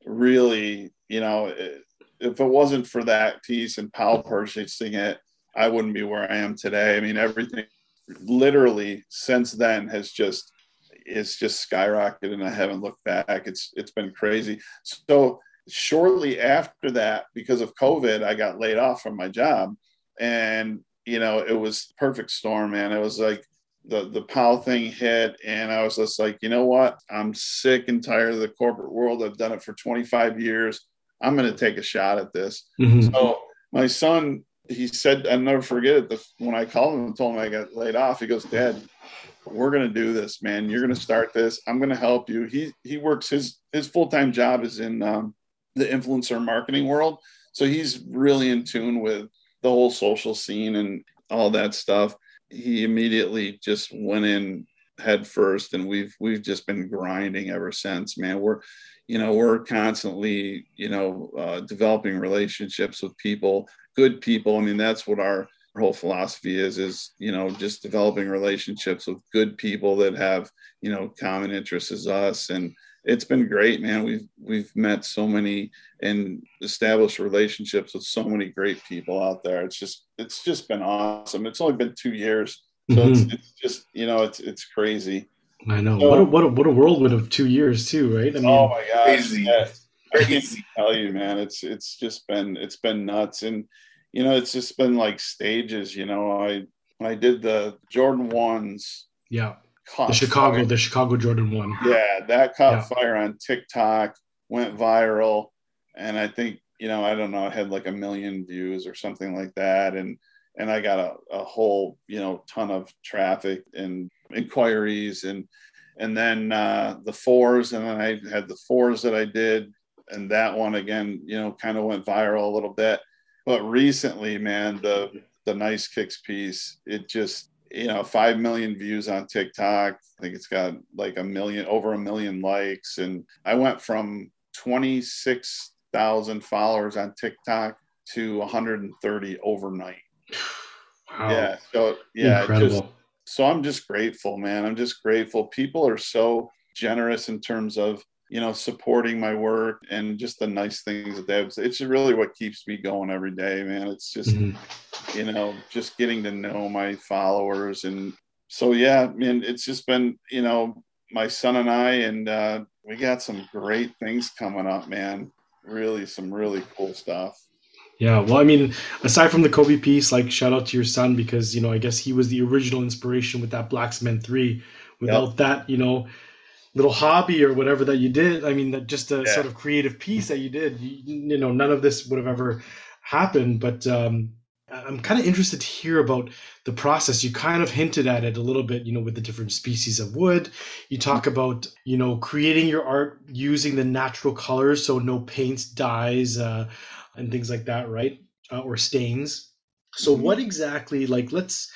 really, you know, it- if it wasn't for that piece and Pau purchasing it, I wouldn't be where I am today. I mean, everything literally since then has just it's just skyrocketed and I haven't looked back. It's it's been crazy. So shortly after that, because of COVID, I got laid off from my job. And, you know, it was perfect storm, man. It was like the, the Pau thing hit. And I was just like, you know what? I'm sick and tired of the corporate world. I've done it for 25 years. I'm going to take a shot at this. Mhm. So my son, he said, I'll never forget it. The, when I called him and told him I got laid off, he goes, Dad, we're gonna do this, man. You're gonna start this. I'm gonna help you. He he works his his full time job is in um, the influencer marketing world, so he's really in tune with the whole social scene and all that stuff. He immediately just went in head first, and we've we've just been grinding ever since, man. We're you know we're constantly you know uh, developing relationships with people, good people. I mean that's what our whole philosophy is is you know just developing relationships with good people that have you know common interests as us and it's been great man we've we've met so many and established relationships with so many great people out there it's just it's just been awesome it's only been two years so Mhm. it's, it's just you know it's it's crazy I know. So- what a what a what a whirlwind of two years too, right? I mean, oh my god Crazy. I can't tell you, man. It's it's just been it's been nuts, and you know, it's just been like stages. You know, I I did the Jordan ones, yeah. The Chicago, fire. the Chicago Jordan one. yeah, that caught Yeah. fire on TikTok, went viral, and I think you know, I don't know, I had like a million views or something like that, and and I got a, a whole you know ton of traffic and inquiries and and then uh, the fours and then I had the fours that I did and that one again you know kind of went viral a little bit. But recently man the the nice kicks piece it just you know 5 million views on TikTok. I think it's got like a million over a million likes. And I went from 26,000 followers on TikTok to 130 overnight Wow. yeah so yeah it just so I'm just grateful, man. I'm just grateful. People are so generous in terms of you know supporting my work and just the nice things that they have. It's really what keeps me going every day, man. It's just Mhm. you know just getting to know my followers and so yeah, man. It's just been you know my son and I and uh, we got some great things coming up, man. Really, some really cool stuff. Yeah, well, I mean, aside from the Kobe piece, like shout out to your son because you know I guess he was the original inspiration with that Black Cement Three. Without that, you know, little hobby or whatever that you did, I mean, that just a Yeah. sort of creative piece that you did, you, you know, none of this would have ever happened. But um, I'm kind of interested to hear about the process. You kind of hinted at it a little bit, you know, with the different species of wood. You talk about, you know, creating your art using the natural colors, so no paints, dyes. Uh, and things like that, right? Uh, or stains. So, Mhm. what exactly, like, let's,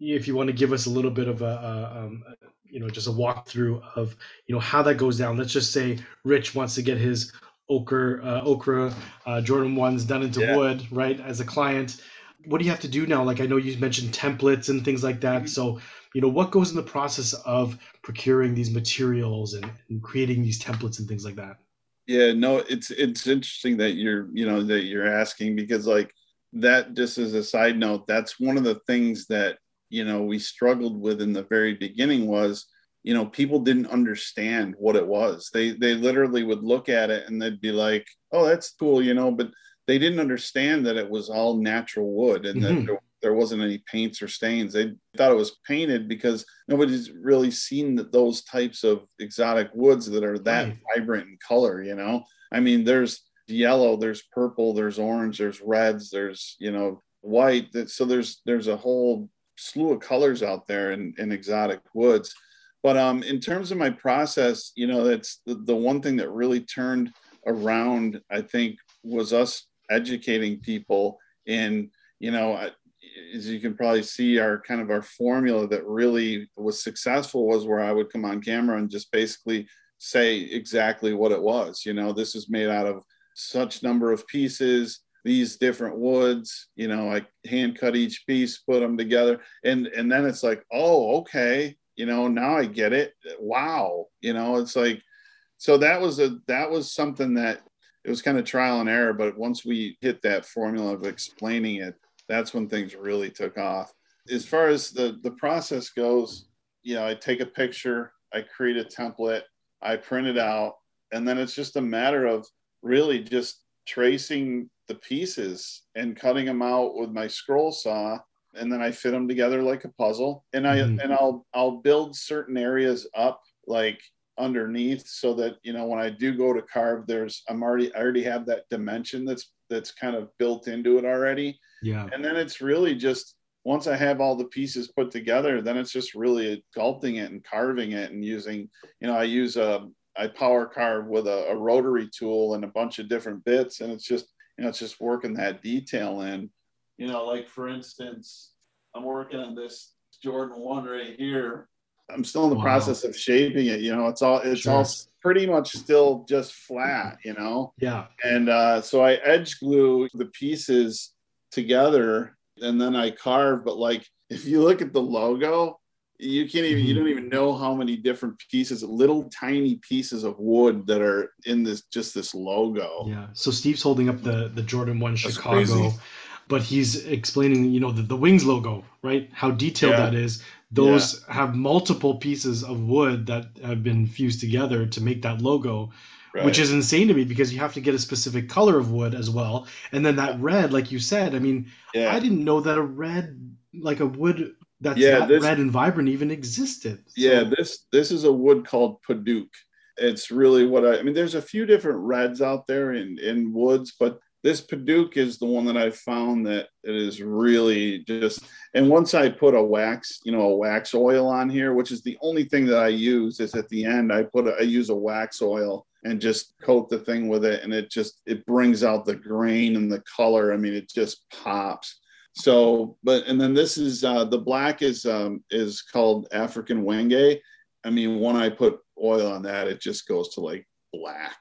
if you want to give us a little bit of a, a um, you know, just a walkthrough of, you know, how that goes down. Let's just say Rich wants to get his ochre, uh, okra uh, Jordan ones done into Yeah. wood, right? As a client, what do you have to do now? Like, I know you mentioned templates and things like that. Mhm. So, you know, what goes in the process of procuring these materials and, and creating these templates and things like that? Yeah, no, it's it's interesting that you're you know that you're asking because like that just as a side note, that's one of the things that you know we struggled with in the very beginning was you know people didn't understand what it was they they literally would look at it and they'd be like oh that's cool you know but they didn't understand that it was all natural wood and Mhm. that there, there wasn't any paints or stains. They thought it was painted because nobody's really seen those types of exotic woods that are that Right. vibrant in color you know? I mean there's yellow there's purple there's orange there's reds there's you know white. So there's there's a whole slew of colors out there in, in exotic woods. But um in terms of my process you know that's the, the one thing that really turned around i think was us educating people in you know as you can probably see our kind of our formula that really was successful was where i would come on camera and just basically say exactly what it was you know? This is made out of such number of pieces these different woods you know i hand cut each piece put them together and and then it's like oh okay you know now i get it. Wow you know? It's like so that was a that was something that it was kind of trial and error but once we hit that formula of explaining it that's when things really took off. As far as the the process goes you know i take a picture i create a template i print it out and then it's just a matter of really just tracing the pieces and cutting them out with my scroll saw and then I fit them together like a puzzle. And I Mhm. and I'll I'll build certain areas up like underneath so that you know when I do go to carve there's I'm already I already have that dimension that's that's kind of built into it already Yeah. and then it's really just once I have all the pieces put together, then it's just really sculpting it and carving it and using, you know, I use a I power carve with a, a rotary tool and a bunch of different bits, and it's just you know it's just working that detail in. You know, like for instance, I'm working on this Jordan one right here. I'm still in the Wow. process of shaping it. You know, it's all it's Sure. all pretty much still just flat. You know, Yeah. and uh, so I edge glue the pieces together and then I carve. But like if you look at the logo, you can't even you Mhm. don't even know how many different pieces, little tiny pieces of wood that are in this just this logo. Yeah. So Steve's holding up the the Jordan One That's Chicago, crazy. but he's explaining, you know, the, the wings logo, right? How detailed Yeah. that is. Those have multiple pieces of wood that have been fused together to make that logo, which is insane to me because you have to get a specific color of wood as well. And then that red, like you said, I mean, yeah. I didn't know that a red, like a wood that's Yeah, that this- red and vibrant even existed. So- Yeah, this this is a wood called Padauk. It's really what I, I mean. There's a few different reds out there in in woods, but this Padauk is the one that I found that it is really just. And once I put a wax, you know, a wax oil on here, which is the only thing that I use, is at the end I put a, I use a wax oil and just coat the thing with it, and it just it brings out the grain and the color. I mean, it just pops. So, but and then this is uh, the black is um, is called African Wenge. I mean, when I put oil on that, it just goes to like black.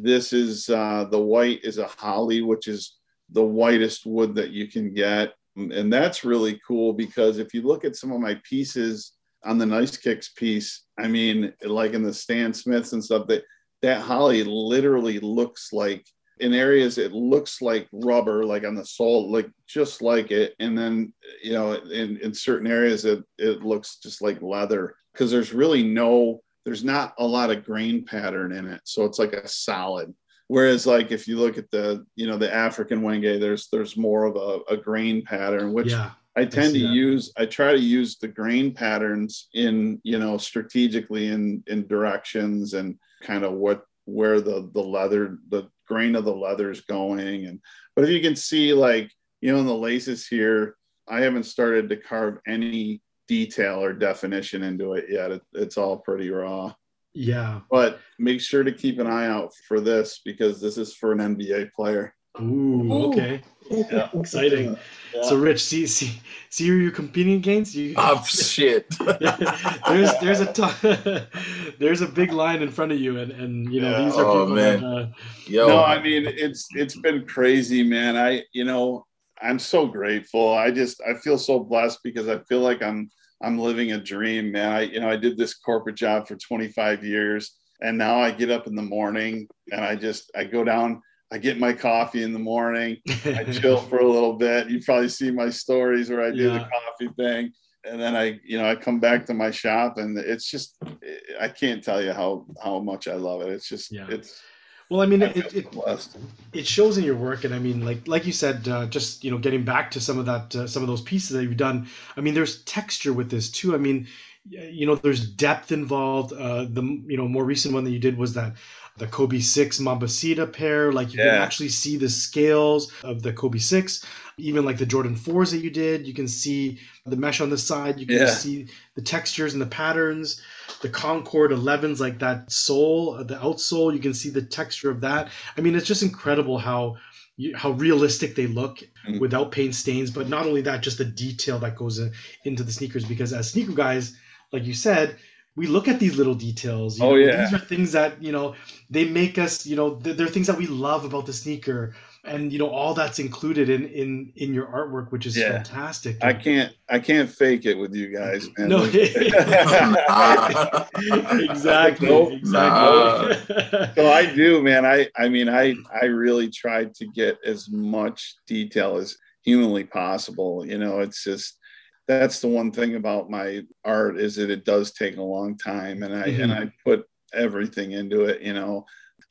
This is uh, the white is a holly, which is the whitest wood that you can get, and that's really cool because if you look at some of my pieces on the Nice Kicks piece, I mean, like in the Stan Smiths and stuff, that that holly literally looks like in areas it looks like rubber like on the sole like just like it. And then you know in, in certain areas it, it looks just like leather because there's really no there's not a lot of grain pattern in it so it's like a solid whereas like if you look at the you know the african wenge there's there's more of a, a grain pattern which yeah. I tend to that. use I try to use the grain patterns in you know strategically in in directions and kind of what where the the leather the grain of the leather is going and but if you can see like you know in the laces here I haven't started to carve any detail or definition into it yet it, it's all pretty raw Yeah. but make sure to keep an eye out for this because this is for an NBA player Ooh, okay. Yeah. Exciting. Yeah. So Rich, see see see who you're competing against? You Oh shit. there's there's a t- there's a big line in front of you and and you know Yeah. these are Oh, people man. that uh, Yo. no i mean it's it's been crazy man i you know i'm so grateful i just i feel so blessed because i feel like i'm i'm living a dream man i you know i did this corporate job for 25 years And now I get up in the morning and I just I go down, I get my coffee in the morning, I chill for a little bit. You probably see my stories where I do the coffee thing. And then I, you know, I come back to my shop and it's just I can't tell you how how much I love it. It's just Yeah. it's well, I mean, it, it, it shows in your work and i mean like like you said uh, just you know getting back to some of that uh, some of those pieces that you've done i mean there's texture with this too. I mean you know there's depth involved uh the you know more recent one that you did was that the kobe 6 mambacita pair like you can actually see the scales of the kobe 6 even like the jordan 4s that you did you can see the mesh on the side you can Yeah. see the textures and the patterns the Concord 11s, like that sole, uh, the outsole, you can see the texture of that. I mean, it's just incredible how how realistic they look Mhm. without paint stains. But not only that, just the detail that goes in, into the sneakers. Because as sneaker guys, like you said, we look at these little details. Oh, know, yeah. these are things that you know they make us. You know, they're, they're things that we love about the sneaker, and you know all that's included in in in your artwork, which is Yeah. fantastic. I can't I can't fake it with you guys, man. No. Exactly. Nope. Exactly. so I do, man. I I mean, I I really tried to get as much detail as humanly possible. You know, it's just that's the one thing about my art is that it does take a long time, and I and I put everything into it. You know,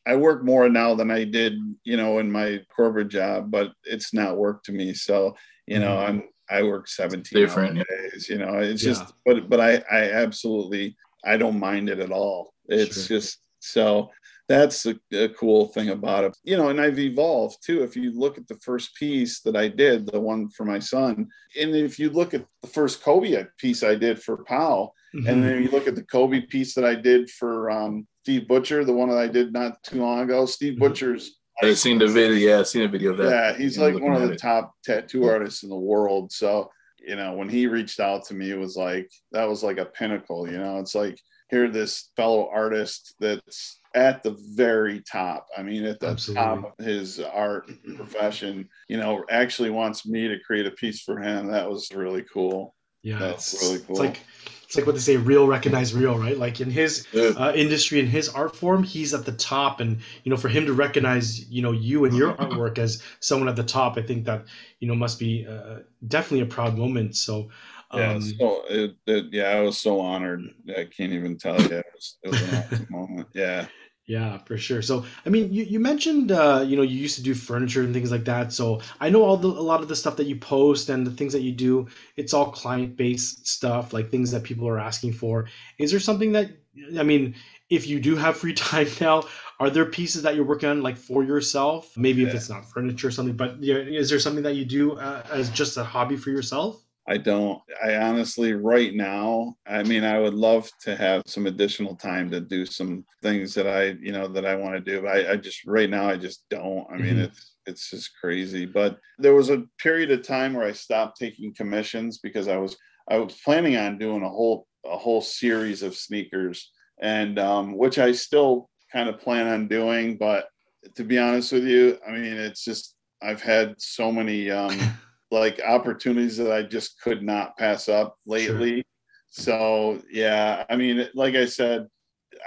I work more now than I did, you know, in my corporate job, but it's not work to me. So you know, Mhm. I'm I work 17 Different, days. You know, it's Yeah. just, but but I I absolutely I don't mind it at all. It's Sure. just so that's a, a cool thing about it. You know, and I've evolved too. If you look at the first piece that I did, the one for my son, and if you look at the first Kobe piece I did for Pau, Mhm. and then you look at the Kobe piece that I did for um, Steve Butcher, the one that I did not too long ago. Steve Mhm. Butcher's i've seen the video. Yeah, i've seen the video of that. yeah, he's like one of the it. top tattoo artists in the world. So, you know, when he reached out to me, it was like that was like a pinnacle. You know, it's like here this fellow artist that's at the very top. I mean, at the Absolutely. top of his art profession, you know, actually wants me to create a piece for him. That was really cool. yeah, That's it's, really it's like it's like what they say, real recognize real, right? Like in his uh, industry and his art form, he's at the top, and you know, for him to recognize, you know, you and your artwork as someone at the top, I think that you know must be uh, definitely a proud moment. So, Yeah, um, so it, it, yeah, I was so honored. I can't even tell you. It was, it was an awesome moment. Yeah. Yeah, for sure. So, I mean, you, you mentioned, uh, you know, you used to do furniture and things like that. So I know all the, a lot of the stuff that you post and the things that you do, it's all client based stuff, like things that people are asking for. Is there something that, I mean, if you do have free time now, are there pieces that you're working on like for yourself? Maybe if it's not furniture or something, but you know, is there something that you do uh, as just a hobby for yourself? I don't. I honestly, right now, I mean, I would love to have some additional time to do some things that I, you know, that I want to do. But I, I just, right now, I just don't. I mean, Mhm. it's, it's just crazy. But there was a period of time where I stopped taking commissions because I was, I was planning on doing a whole, a whole series of sneakers, and um, which I still kind of plan on doing. But to be honest with you, I mean, it's just, I've had so many. Um, like opportunities that I just could not pass up lately. So yeah, I mean, like I said,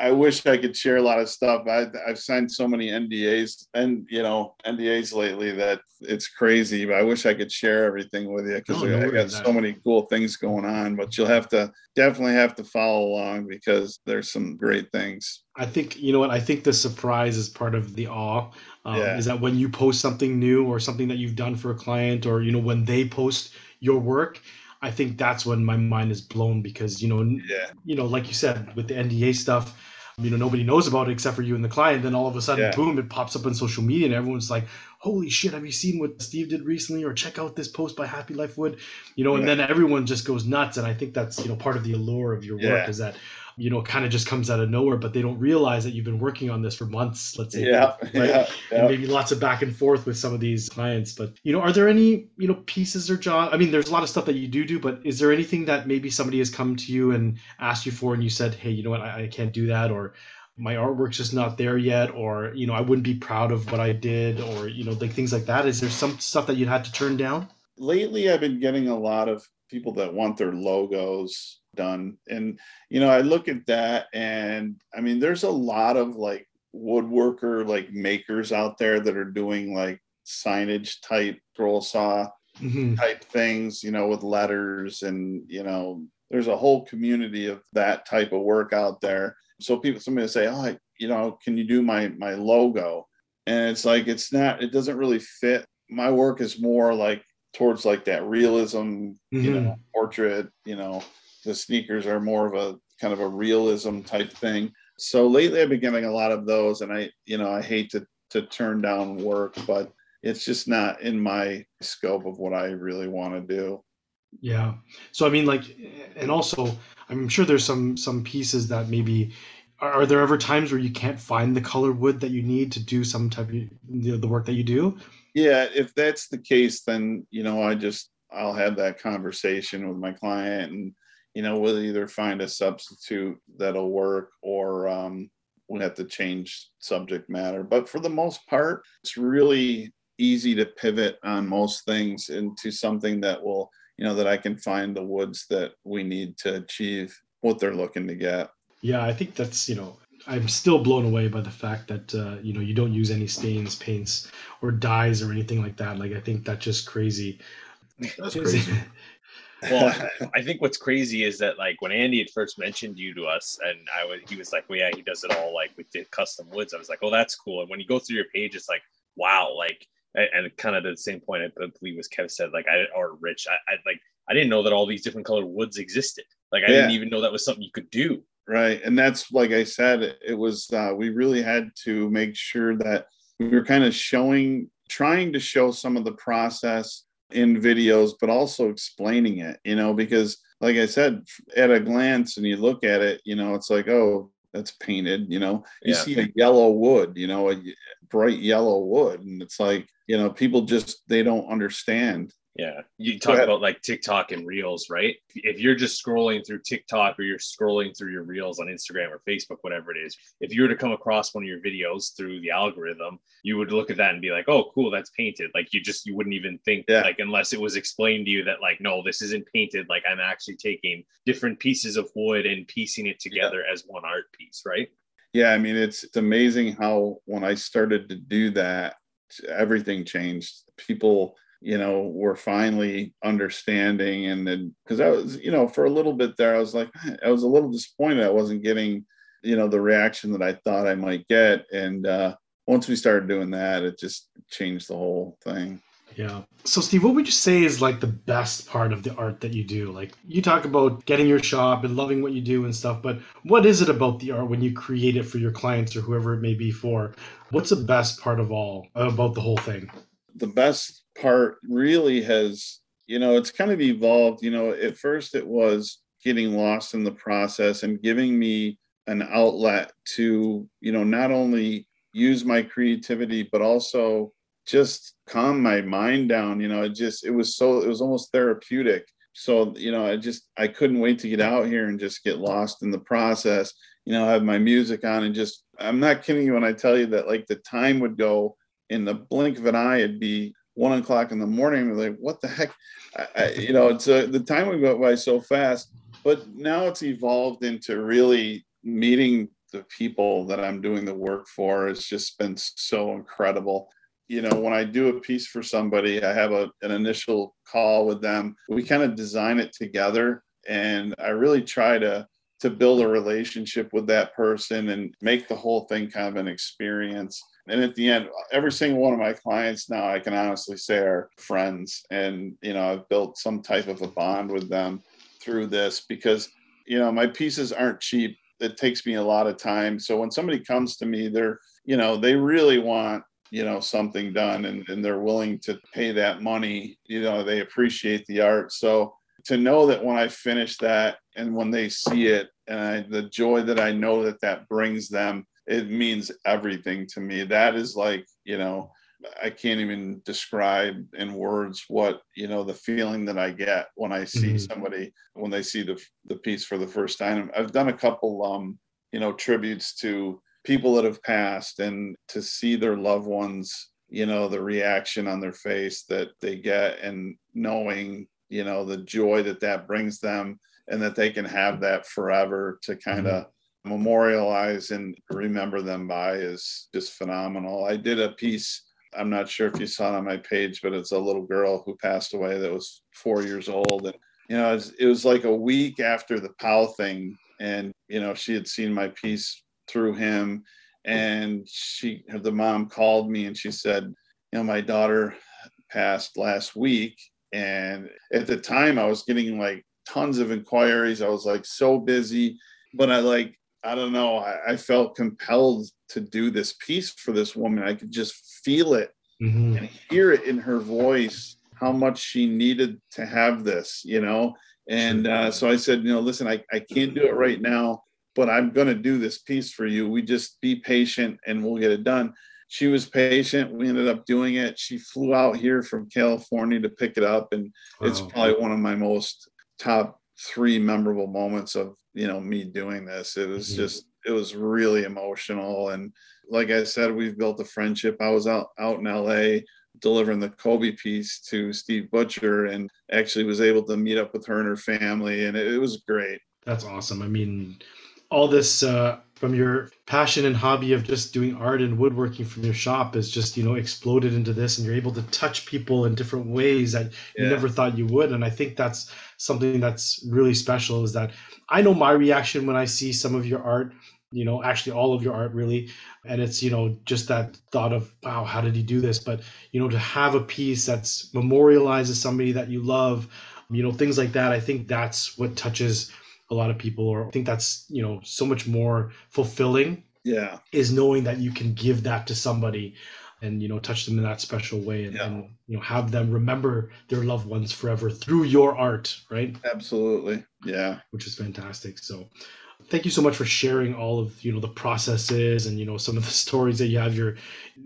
I wish I could share a lot of stuff. I, I've signed so many NDAs and you know NDAs lately that it's crazy. But I wish I could share everything with you because Oh, no I got worries. so many cool things going on. But you'll have to definitely have to follow along because there's some great things. I think you know what I think the surprise is part of the awe. Um, Yeah. Is that when you post something new or something that you've done for a client, or you know when they post your work, I think that's when my mind is blown because you know Yeah, you know like you said with the NDA stuff, you know nobody knows about it except for you and the client. Then all of a sudden, Yeah. boom, it pops up on social media and everyone's like, "Holy shit! Have you seen what Steve did recently?" Or check out this post by Happy Life Wood, you know, and then everyone just goes nuts. And I think that's you know part of the allure of your work Yeah. is that you know, kind of just comes out of nowhere, but they don't realize that you've been working on this for months, let's say. yeah, Right? yeah, And yeah. maybe lots of back and forth with some of these clients. But, you know, are there any, you know, pieces or job? I mean, there's a lot of stuff that you do do, but is there anything that maybe somebody has come to you and asked you for and you said, hey, you know what, I, I can't do that? Or my artwork's just not there yet? Or, you know, I wouldn't be proud of what I did? Or, you know, like things like that. Is there some stuff that you had to turn down? lately I've been getting a lot of people that want their logos done. And, you know, I look at that and I mean, there's a lot of like woodworker, like makers out there that are doing like signage type scroll saw Mhm. type things, you know, with letters and, you know, there's a whole community of that type of work out there. So people, somebody say, oh, I- you know, can you do my, my logo? And it's like, it's not, it doesn't really fit. My work is more like towards like that realism, you mm-hmm. know, portrait, you know, the sneakers are more of a kind of a realism type thing. So lately I've been getting a lot of those and I, you know, I hate to, to turn down work, but it's just not in my scope of what I really want to do. Yeah. So I mean, like, and also, I'm sure there's some some pieces that maybe. Are, are there ever times where you can't find the color wood that you need to do some type of the, the work that you do? Yeah, if that's the case, then you know, I just I'll have that conversation with my client, and you know, we'll either find a substitute that'll work, or um, we'll have to change subject matter. But for the most part, it's really easy to pivot on most things into something that will, you know, that I can find the woods that we need to achieve what they're looking to get. Yeah, I think that's you know I'm still blown away by the fact that uh, you know you don't use any stains, paints, or dyes or anything like that. Like I think that's just crazy. That's crazy. Well, I think what's crazy is that like when Andy had first mentioned you to us, and I was he was like, "Well, yeah, he does it all like with the custom woods." I was like, "Oh, that's cool." And when you go through your page, it's like, "Wow!" Like, and and kind of the same point I believe was Kev said, like, I or Rich, I, I like I didn't know that all these different colored woods existed. Like, I didn't even know that was something you could do. Right. And that's like i said it, was uh, we really had to make sure that we were kind of showing trying to show some of the process in videos but also explaining it you know because like i said at a glance and you look at it you know it's like oh that's painted you know? You Yeah. see a yellow wood you know a bright yellow wood and it's like you know people just they don't understand Yeah. You talk about like TikTok and Reels, right? If you're just scrolling through TikTok or you're scrolling through your Reels on Instagram or Facebook, whatever it is, if you were to come across one of your videos through the algorithm, you would look at that and be like, oh, cool, that's painted. Like you just, you wouldn't even think, Yeah. like, unless it was explained to you that, like, no, this isn't painted. Like I'm actually taking different pieces of wood and piecing it together as one art piece, right? Yeah, I mean, it's, it's amazing how when I started to do that, everything changed. People, you know, we're finally understanding. And then, because I was, you know, for a little bit there, I was like, I was a little disappointed I wasn't getting, you know, the reaction that I thought I might get. And uh, once we started doing that, it just changed the whole thing. Yeah. So, Steve, what would you say is like the best part of the art that you do? Like, you talk about getting your shop and loving what you do and stuff, but what is it about the art when you create it for your clients or whoever it may be for? What's the best part of all about the whole thing? The best part really has you know it's kind of evolved. You know at first it was getting lost in the process and giving me an outlet to you know not only use my creativity but also just calm my mind down. You know it just it was so it was almost therapeutic. So you know i just i couldn't wait to get out here and just get lost in the process. You know have my music on and just i'm not kidding you when i tell you that like the time would go in the blink of an eye, it'd be one o'clock in the morning. We're like, what the heck? I, I, you know, it's uh, the time would go by so fast. But now it's evolved into really meeting the people that I'm doing the work for. It's just been so incredible. You know, when I do a piece for somebody, I have a, an initial call with them. We kind of design it together, and I really try to to build a relationship with that person and make the whole thing kind of an experience and at the end every single one of my clients now i can honestly say are friends. And you know i've built some type of a bond with them through this because you know my pieces aren't cheap. It takes me a lot of time. So when somebody comes to me they're you know they really want you know something done and, and they're willing to pay that money. You know they appreciate the art. So to know that when i finish that and when they see it and I, the joy that i know that that brings them it means everything to me. That is like, you know, I can't even describe in words what, you know, the feeling that I get when I see Mhm. somebody when they see the the piece for the first time. I've done a couple um, you know, tributes to people that have passed and to see their loved ones, you know, the reaction on their face that they get and knowing, you know, the joy that that brings them and that they can have that forever to kind of memorialize and remember them by is just phenomenal. I did a piece. I'm not sure if you saw it on my page, but it's a little girl who passed away that was four years old. And, you know, it was, it was like a week after the Pau thing. And, you know, she had seen my piece through him. And she, the mom called me and she said, you know, my daughter passed last week. And at the time, I was getting like tons of inquiries. I was like so busy, but I like I don't know. I, I, felt compelled to do this piece for this woman. I could just feel it mm-hmm. and hear it in her voice how much she needed to have this, you know. And uh, so I said, you know, listen, I, I can't do it right now, but I'm going to do this piece for you. We just be patient and we'll get it done. She was patient. We ended up doing it. She flew out here from California to pick it up. And wow. it's probably one of my most top three memorable moments of you know me doing this. It was mm-hmm. just it was really emotional. And like i said we've built a friendship. I was out out in la delivering the kobe piece to steve butcher and actually was able to meet up with her and her family and it, it was great. That's awesome. I mean all this uh, from your passion and hobby of just doing art and woodworking from your shop is just you know exploded into this and you're able to touch people in different ways that yeah. you never thought you would. And i think that's something that's really special is that i know my reaction when i see some of your art you know actually all of your art really. And it's you know just that thought of wow how did he do this? But you know to have a piece that's memorializes somebody that you love you know things like that i think that's what touches a lot of people or I think that's you know so much more fulfilling yeah. is knowing that you can give that to somebody and you know touch them in that special way and, yeah. and, you know have them remember their loved ones forever through your art right? Absolutely. Yeah. Which is fantastic. So thank you so much for sharing all of you know the processes and you know some of the stories that you have your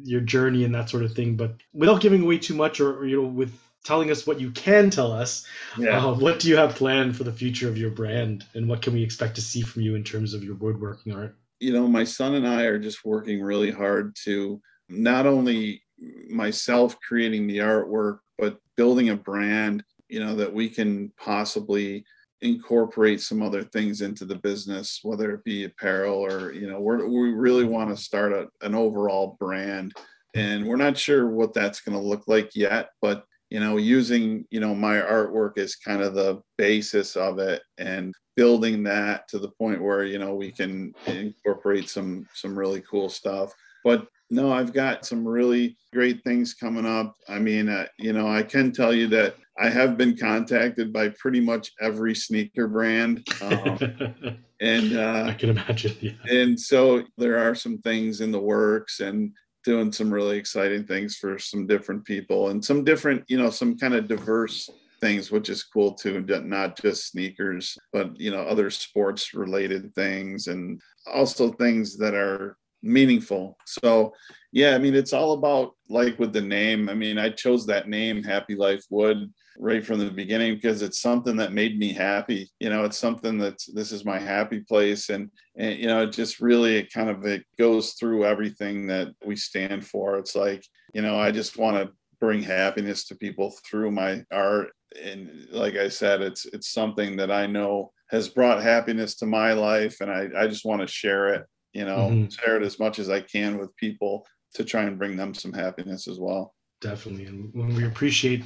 your journey and that sort of thing. But without giving away too much or, or you know with telling us what you can tell us. Yeah. Uh, what do you have planned for the future of your brand, and what can we expect to see from you in terms of your woodworking art? You know, my son and I are just working really hard to not only myself creating the artwork, but building a brand. You know that we can possibly incorporate some other things into the business, whether it be apparel or you know, we're, we really want to start a, an overall brand and we're not sure what that's going to look like yet but you know using you know my artwork as kind of the basis of it and building that to the point where you know we can incorporate some some really cool stuff but no i've got some really great things coming up i mean uh, you know i can tell you that i have been contacted by pretty much every sneaker brand um, and uh, i can imagine yeah. and so there are some things in the works and doing some really exciting things for some different people and some different, you know, some kind of diverse things, which is cool too. Not just sneakers, but you know, other sports related things and also things that are meaningful. So, yeah, I mean, it's all about like with the name. I mean, I chose that name, Happy Life Wood, right from the beginning because it's something that made me happy. You know, it's something that this is my happy place, and and you know, it just really it kind of it goes through everything that we stand for. It's like you know, I just want to bring happiness to people through my art and like i said it's it's something that i know has brought happiness to my life and i, I just want to share it you know mm-hmm. share it as much as i can with people to try and bring them some happiness as well definitely. And when we appreciate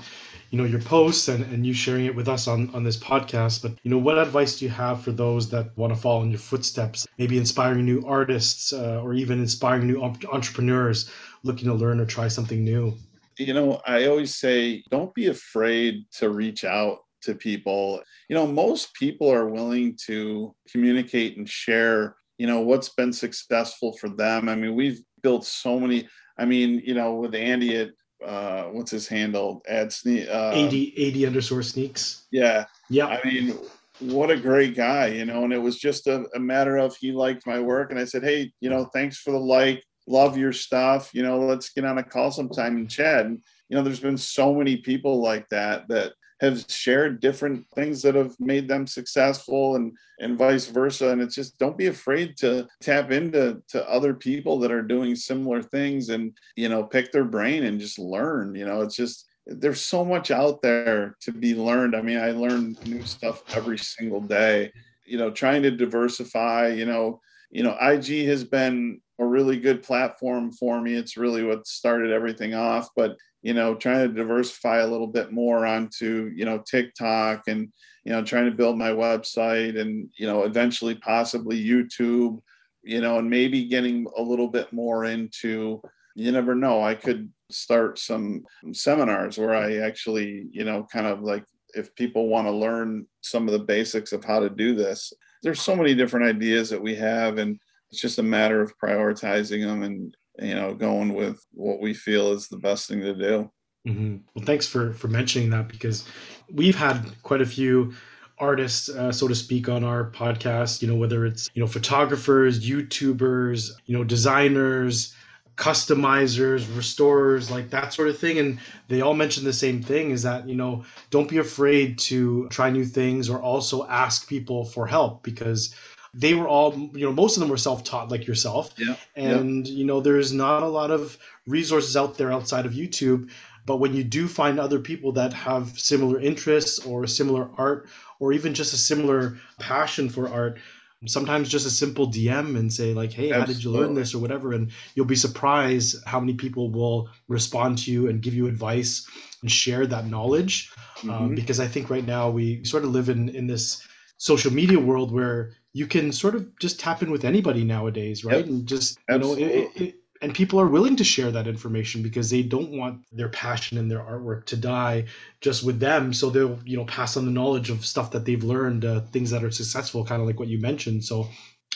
you know your posts and, and you sharing it with us on on this podcast but you know what advice do you have for those that want to follow in your footsteps maybe inspiring new artists uh, or even inspiring new entrepreneurs looking to learn or try something new? You know i always say don't be afraid to reach out to people. You know most people are willing to communicate and share you know what's been successful for them. I mean we've built so many i mean you know with andy at uh what's his handle? Ad sneak uh, 80 80 underscore sneaks. Yeah. Yeah i mean what a great guy you know and it was just a, a matter of he liked my work and i said hey you know thanks for the like love your stuff you know let's get on a call sometime and chat. And you know there's been so many people like that that have shared different things that have made them successful and and vice versa and it's just don't be afraid to tap into to other people that are doing similar things and you know pick their brain and just learn you know it's just there's so much out there to be learned. I mean, I learn new stuff every single day. You know, trying to diversify. You know, you know, IG has been a really good platform for me. It's really what started everything off. But you know, trying to diversify a little bit more onto you know TikTok and you know trying to build my website and you know eventually possibly YouTube. You know, and maybe getting a little bit more into. You never know. I could start some seminars where I actually, you know, kind of like if people want to learn some of the basics of how to do this. There's so many different ideas that we have, and it's just a matter of prioritizing them and you know going with what we feel is the best thing to do. Mm-hmm. Well, thanks for for mentioning that because we've had quite a few artists, uh, so to speak, on our podcast. You know, whether it's you know photographers, YouTubers, you know designers, customizers, restorers, like that sort of thing. And they all mention the same thing is that, you know, don't be afraid to try new things or also ask people for help because they were all, you know, most of them were self taught like yourself. Yeah. And, yeah. you know, there's not a lot of resources out there outside of YouTube. But when you do find other people that have similar interests or similar art or even just a similar passion for art, sometimes just a simple DM and say like, "Hey, Absolutely. how did you learn this?" or whatever, and you'll be surprised how many people will respond to you and give you advice and share that knowledge. Mm-hmm. Um, because I think right now we sort of live in in this social media world where you can sort of just tap in with anybody nowadays, right? Yep. And just you Absolutely. know, it, it, and people are willing to share that information because they don't want their passion and their artwork to die just with them so they'll you know pass on the knowledge of stuff that they've learned uh, things that are successful kind of like what you mentioned so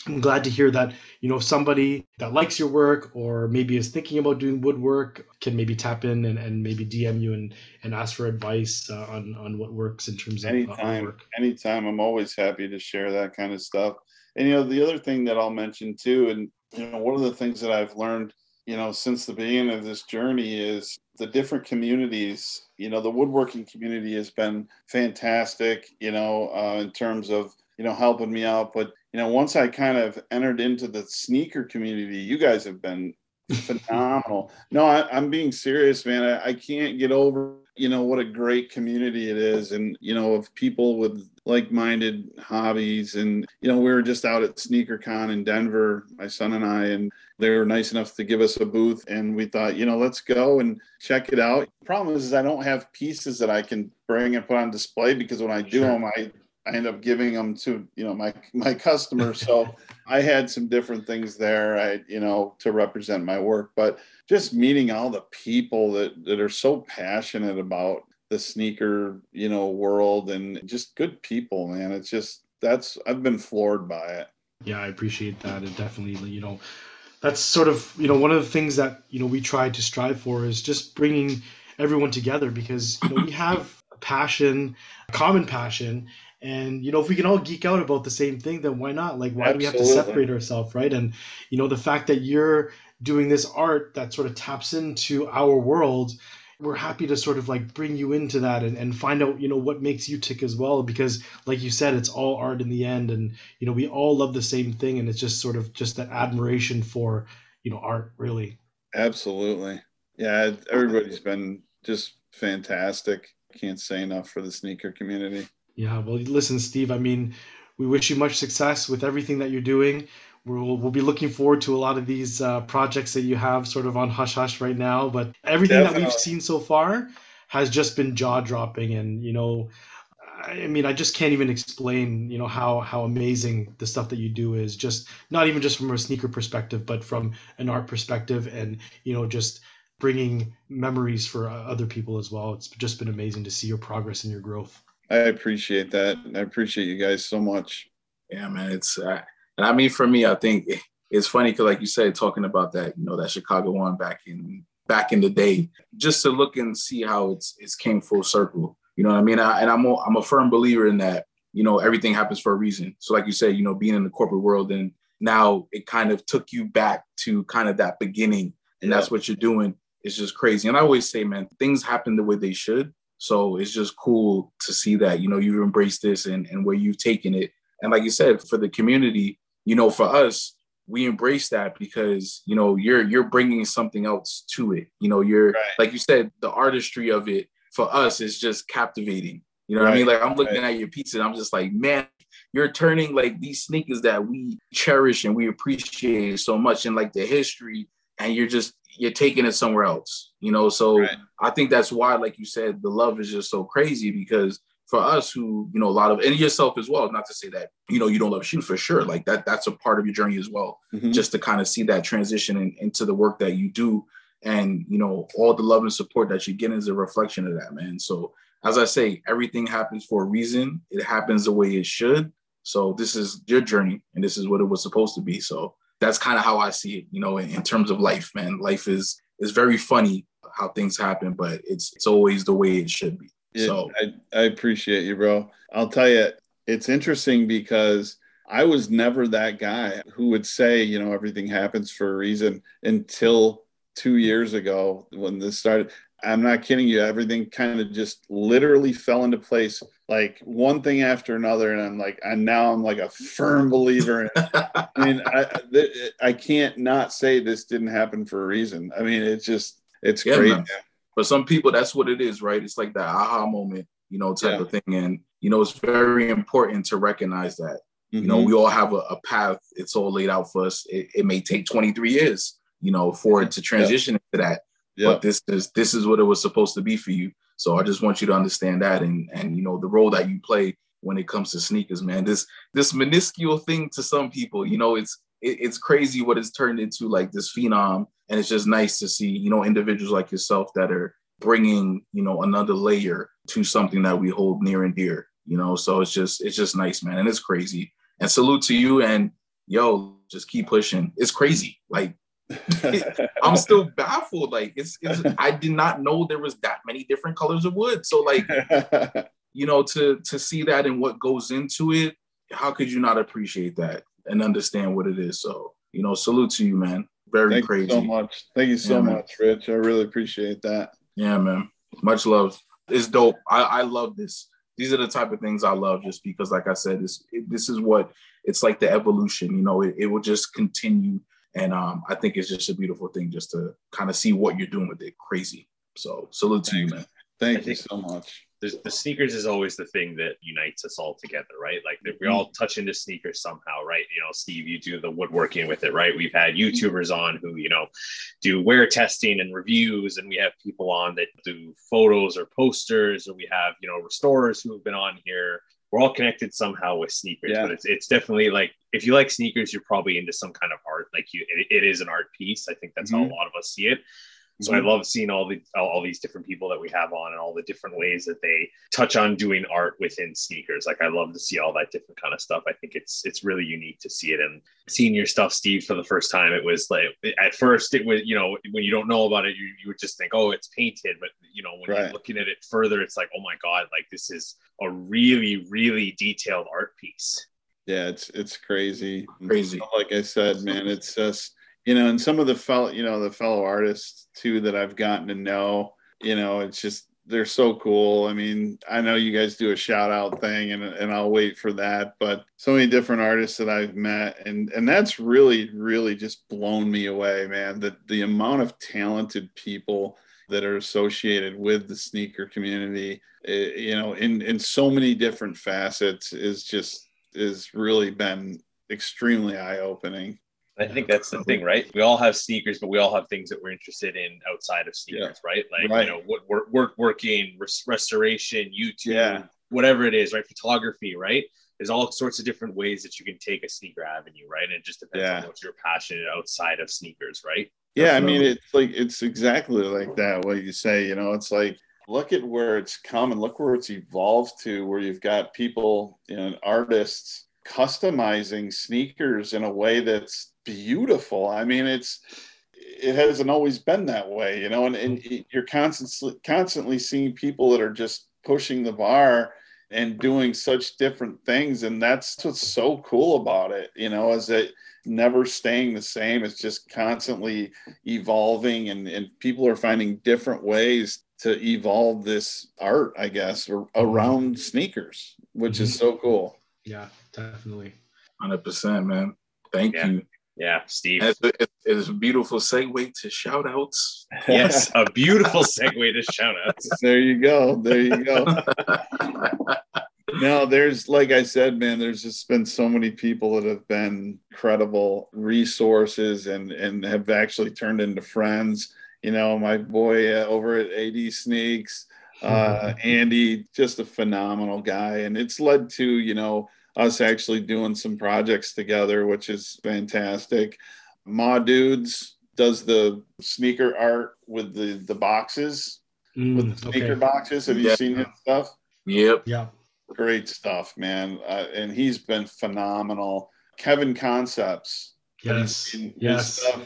i'm glad to hear that you know if somebody that likes your work or maybe is thinking about doing woodwork can maybe tap in and, and maybe dm you and, and ask for advice uh, on on what works in terms of anytime work. anytime. I'm always happy to share that kind of stuff. And you know the other thing that i'll mention too and you know one of the things that i've learned you know since the beginning of this journey is the different communities you know the woodworking community has been fantastic you know uh, in terms of you know helping me out. But you know once i kind of entered into the sneaker community you guys have been phenomenal. No I, am being serious man. I, I can't get over you know what a great community it is. And you know of people with like-minded hobbies. And you know we were just out at sneakercon in denver my son and i and they were nice enough to give us a booth. And we thought you know let's go and check it out. The problem is, is i don't have pieces that i can bring and put on display because when i do sure. them i I end up giving them to you know my my customers. So I had some different things there, I you know to represent my work, but just meeting all the people that that are so passionate about the sneaker you know world and just good people, man. It's just that's I've been floored by it. Yeah, I appreciate that, and definitely you know that's sort of you know one of the things that you know we try to strive for is just bringing everyone together because you know we have a passion common passion and you know if we can all geek out about the same thing then why not? Like why Absolutely. do we have to separate ourselves right? And you know the fact that you're doing this art that sort of taps into our world we're happy to sort of like bring you into that and, and find out you know what makes you tick as well. Because like you said it's all art in the end. And you know we all love the same thing. And it's just sort of just that admiration for you know art really. Absolutely. Yeah everybody's been just fantastic. Can't say enough for the sneaker community yeah, well, listen, Steve. I mean, we wish you much success with everything that you're doing. We'll, we'll be looking forward to a lot of these uh, projects that you have sort of on hush hush right now. But everything Definitely. that we've seen so far has just been jaw dropping, and you know, I mean, I just can't even explain, you know, how how amazing the stuff that you do is. Just not even just from a sneaker perspective, but from an art perspective, and you know, just bringing memories for uh, other people as well. It's just been amazing to see your progress and your growth. I appreciate that. I appreciate you guys so much. Yeah, man. It's uh, and I mean for me, I think it's funny because, like you said, talking about that, you know, that Chicago one back in back in the day, just to look and see how it's it's came full circle. You know what I mean? I, and I'm a, I'm a firm believer in that. You know, everything happens for a reason. So, like you said, you know, being in the corporate world and now it kind of took you back to kind of that beginning, and yeah. that's what you're doing. It's just crazy. And I always say, man, things happen the way they should. So it's just cool to see that, you know, you've embraced this and, and where you've taken it. And like you said, for the community, you know, for us, we embrace that because, you know, you're, you're bringing something else to it. You know, you're, right. like you said, the artistry of it for us is just captivating. You know what I mean? Like I'm looking right. at your pizza and I'm just like, man, you're turning like these sneakers that we cherish and we appreciate so much and like the history, and you're just you're taking it somewhere else. You know, so Right. I think that's why, like you said, the love is just so crazy because for us who, you know, a lot of and yourself as well, not to say that, you know, you don't love shoes for sure. Like that, that's a part of your journey as well. Mhm. Just to kind of see that transition in, into the work that you do. And you know, all the love and support that you get is a reflection of that, man. So as I say, everything happens for a reason. It happens the way it should. So this is your journey and this is what it was supposed to be. So that's kind of how I see it, you know, in, in terms of life, man. Life is is very funny how things happen, but it's it's always the way it should be. So I, I appreciate you, bro. I'll tell you, it's interesting because I was never that guy who would say, you know, everything happens for a reason until two years ago when this started. I'm not kidding you. Everything kind of just literally fell into place, like one thing after another. And I'm like, and now I'm like a firm believer. In I mean, I, th- I can't not say this didn't happen for a reason. I mean, it's just, it's Yeah, great. man. for some people, that's what it is, right? It's like that aha moment, you know, type Yeah. of thing. And you know, it's very important to recognize that. You know, Mhm. we all have a, a path. It's all laid out for us. It, it may take 23 years, you know, for it to transition into that. yeah. But this is this is what it was supposed to be for you. So I just want you to understand that and and you know the role that you play when it comes to sneakers, man. This this minuscule thing to some people, you know, it's it, it's crazy what it's turned into like this phenom, and it's just nice to see you know individuals like yourself that are bringing you know another layer to something that we hold near and dear. You know, so it's just it's just nice, man, and it's crazy. And salute to you, and yo, just keep pushing. It's crazy, like. I'm still baffled. Like it's, it's I did not know there was that many different colors of wood. So like, you know, to to see that and what goes into it, how could you not appreciate that and understand what it is? So, you know, salute to you, man. Very Thank crazy. you so much. Thank you so Yeah, man. much, Rich. I really appreciate that. Yeah, man. Much love. It's dope. I, I love this. These are the type of things I love just because, like I said, this it, this is what it's like the evolution, you know, it, it will just continue. And um, I think it's just a beautiful thing just to kind of see what you're doing with it. Crazy. So salute to you, man. Thank I you so much. The sneakers is always the thing that unites us all together, right? Like if we all touch into sneakers somehow, right? You know, Steve, you do the woodworking with it, right? We've had YouTubers on who, you know, do wear testing and reviews, and we have people on that do photos or posters, or we have, you know, restorers who have been on here. We're all connected somehow with sneakers, Yeah. but it's, it's definitely like if you like sneakers, you're probably into some kind of art. Like you, it, it is an art piece. I think that's how a mm-hmm. lot of us see it. So I mm-hmm. love seeing all the all, all these different people that we have on and all the different ways that they touch on doing art within sneakers. Like I love to see all that different kind of stuff. I think it's it's really unique to see it. And seeing your stuff, Steve, for the first time, it was like at first it was you know when you don't know about it, you, you would just think oh it's painted, but you know when Right. you're looking at it further, it's like oh my god, like this is a really really detailed art piece. Yeah, it's it's crazy. Crazy. Like I said, man, it's just you know, and some of the fellow, you know, the fellow artists too that I've gotten to know, you know, it's just they're so cool. I mean, I know you guys do a shout out thing and, and I'll wait for that, but so many different artists that I've met and and that's really really just blown me away, man. that the amount of talented people that are associated with the sneaker community, eh, you know, in in so many different facets is just is really been extremely eye opening. I think that's the thing, right? We all have sneakers, but we all have things that we're interested in outside of sneakers, right? Like Right. you know, what work, work, working, res- restoration, YouTube, Yeah. whatever it is, right? Photography, right? There's all sorts of different ways that you can take a sneaker avenue, right? And it just depends Yeah. on what you're passionate outside of sneakers, right? Yeah, I mean, it's like it's exactly like that. What you say, you know, it's like look at where it's come and look where it's evolved to, where you've got people, and artists customizing sneakers in a way that's beautiful. I mean, it's it hasn't always been that way, you know, and, and mm-hmm. you're constantly constantly seeing people that are just pushing the bar and doing such different things, and that's what's so cool about it, you know, is that never staying the same. It's just constantly evolving, and, and people are finding different ways to evolve this art, I guess, ar- mm-hmm. around sneakers, which is mm-hmm. so cool. Yeah, definitely. Hundred percent, man. Thank Yeah. you. Yeah, Steve. It's a, it's a beautiful segue to shout outs. yes, a beautiful segue to shout outs. there you go. There you go. no, there's like I said, man, there's just been so many people that have been credible resources and and have actually turned into friends. You know, my boy uh, over at AD Sneaks, uh, Andy, just a phenomenal guy, and it's led to you know us actually doing some projects together, which is fantastic. Ma Dudes does the sneaker art with the the boxes Mm, with the sneaker okay. boxes. Have you Yeah. seen his stuff? Yep. Yeah. Great stuff, man. Uh, and he's been phenomenal. Kevin Concepts. Have Yes. Yes. stuff?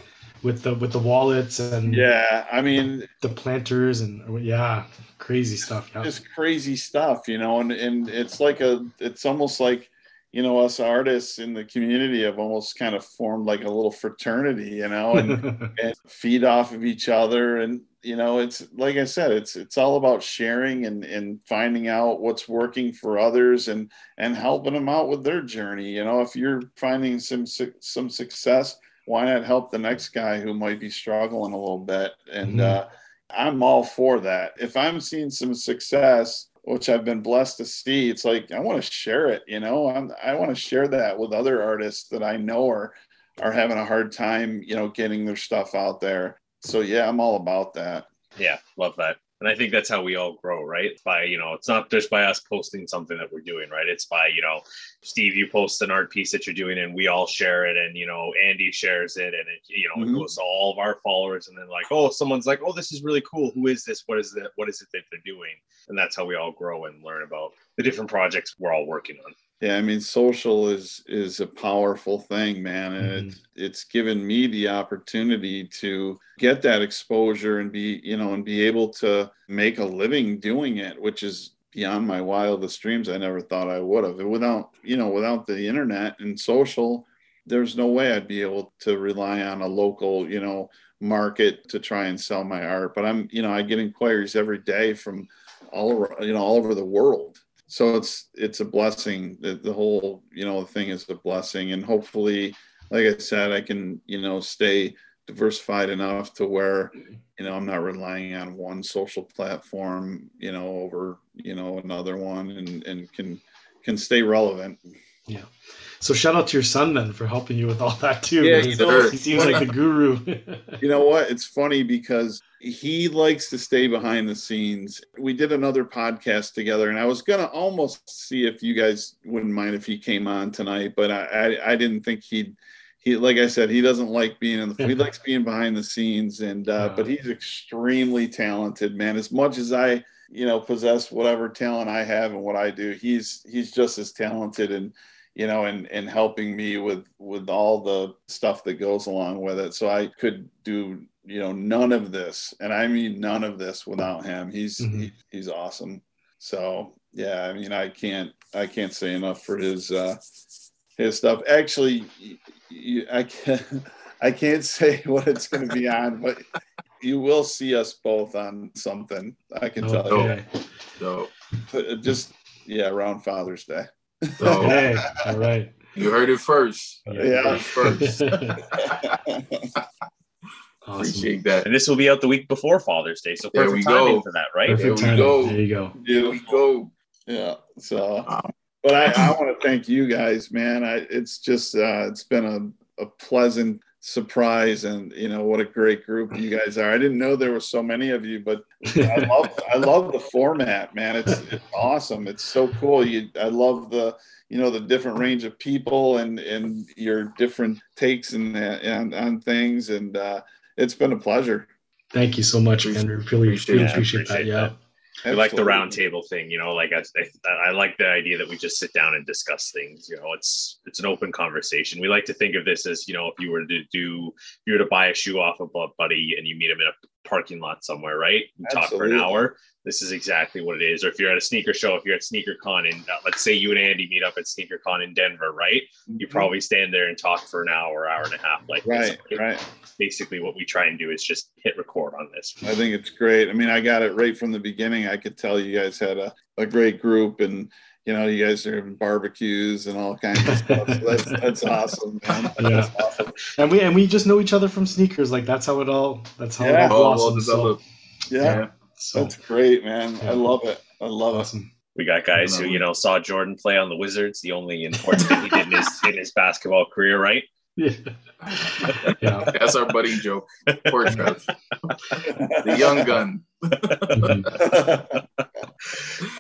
With the with the wallets and Yeah, I mean, the planters and yeah, crazy stuff. Yeah. just crazy stuff, you know, and, and it's like a, it's almost like, you know, us artists in the community have almost kind of formed like a little fraternity, you know, and, and feed off of each other. And, you know, it's like I said, it's, it's all about sharing and, and finding out what's working for others and, and helping them out with their journey. You know, if you're finding some, some success, why not help the next guy who might be struggling a little bit? And, Mhm. uh, I'm all for that. If I'm seeing some success, which I've been blessed to see, it's like I want to share it. You know, I'm, I want to share that with other artists that I know are are having a hard time, you know, getting their stuff out there. So yeah, I'm all about that. Yeah, love that. And I think that's how we all grow, right? By, you know, it's not just by us posting something that we're doing, right? It's by, you know, Steve, you post an art piece that you're doing and we all share it. And, you know, Andy shares it and it, you know, Mhm. it goes to all of our followers. And then like, oh, someone's like, oh, this is really cool. Who is this? What is it? What is it that they're doing? And that's how we all grow and learn about the different projects we're all working on. Yeah, I mean, social is is a powerful thing, man, and Mhm. it's it's given me the opportunity to get that exposure and be, you know, and be able to make a living doing it, which is beyond my wildest dreams. I never thought I would have. Without, you know, without the internet and social, there's no way I'd be able to rely on a local, you know, market to try and sell my art. But I'm, you know, I get inquiries every day from all you know, all over the world so it's it's a blessing. The, the whole you know thing is a blessing. And hopefully like i said i can you know stay diversified enough to where you know i'm not relying on one social platform you know over you know another one and and can can stay relevant. Yeah. So shout out to your son then for helping you with all that too. Yeah, He he he seems like the guru. you know what? It's funny because he likes to stay behind the scenes. We did another podcast together and i was gonna almost see if you guys wouldn't mind if he came on tonight but i i, I didn't think he'd he like i said he doesn't like being in the he likes being behind the scenes and uh, but he's extremely talented man. As much as i you know possess whatever talent i have and what i do he's he's just as talented and you know and and helping me with with all the stuff that goes along with it. So i could do you know none of this and i mean none of this without him. He's Mhm. he, he's awesome. So yeah i mean i can't i can't say enough for his uh his stuff. Actually i can't i can't say what it's going to be on but you will see us both on something i can tell you. okay. So, But just yeah around father's day so Okay. All right. you heard it first. Yeah. First. awesome. Appreciate that. And this will be out the week before Father's Day. So There perfect we timing go. for that, right? Perfect There we timing. go. There you go. Here we go. Yeah. So, Wow. but I, I want to thank you guys, man. I, it's just, uh, it's been a, a pleasant surprise and, you know, what a great group you guys are. I didn't know there were so many of you, but I love, I love the format, man. It's, it's awesome. It's so cool. You, I love the, you know, the different range of people and, and your different takes and, and on things. And, uh, it's been a pleasure. Thank you so much, man. We really, Appreciate really it. appreciate that. Appreciate Yeah. that. I like the Absolutely. round table thing, you know, like I, I, I like the idea that we just sit down and discuss things. You know, it's it's an open conversation. We like to think of this as, you know, if you were to do, if you were to buy a shoe off of a buddy and you meet him in a parking lot somewhere, right? You talk for an hour. This is exactly what it is. Or if you're at a sneaker show, if you're at Sneaker Con, and uh, let's say you and Andy meet up at Sneaker Con in Denver, right? You probably stand there and talk for an hour, hour and a half, like this. Right, right. Basically, what we try and do is just hit record on this. I think it's great. I mean, I got it right from the beginning. I could tell you guys had a, a great group and you know, you guys are having barbecues and all kinds of stuff. So that's that's awesome, man. Yeah. That's awesome. And we and we just know each other from sneakers. Like that's how it all. That's how Yeah. it all Oh, well so, developed. Yeah, so that's great, man. Yeah. I love it. I love it. We got guys who you know saw Jordan play on the Wizards. The only important thing he did in his in his basketball career, right? Yeah. yeah. That's our buddy joke. Poor Trev. The young gun. Mhm.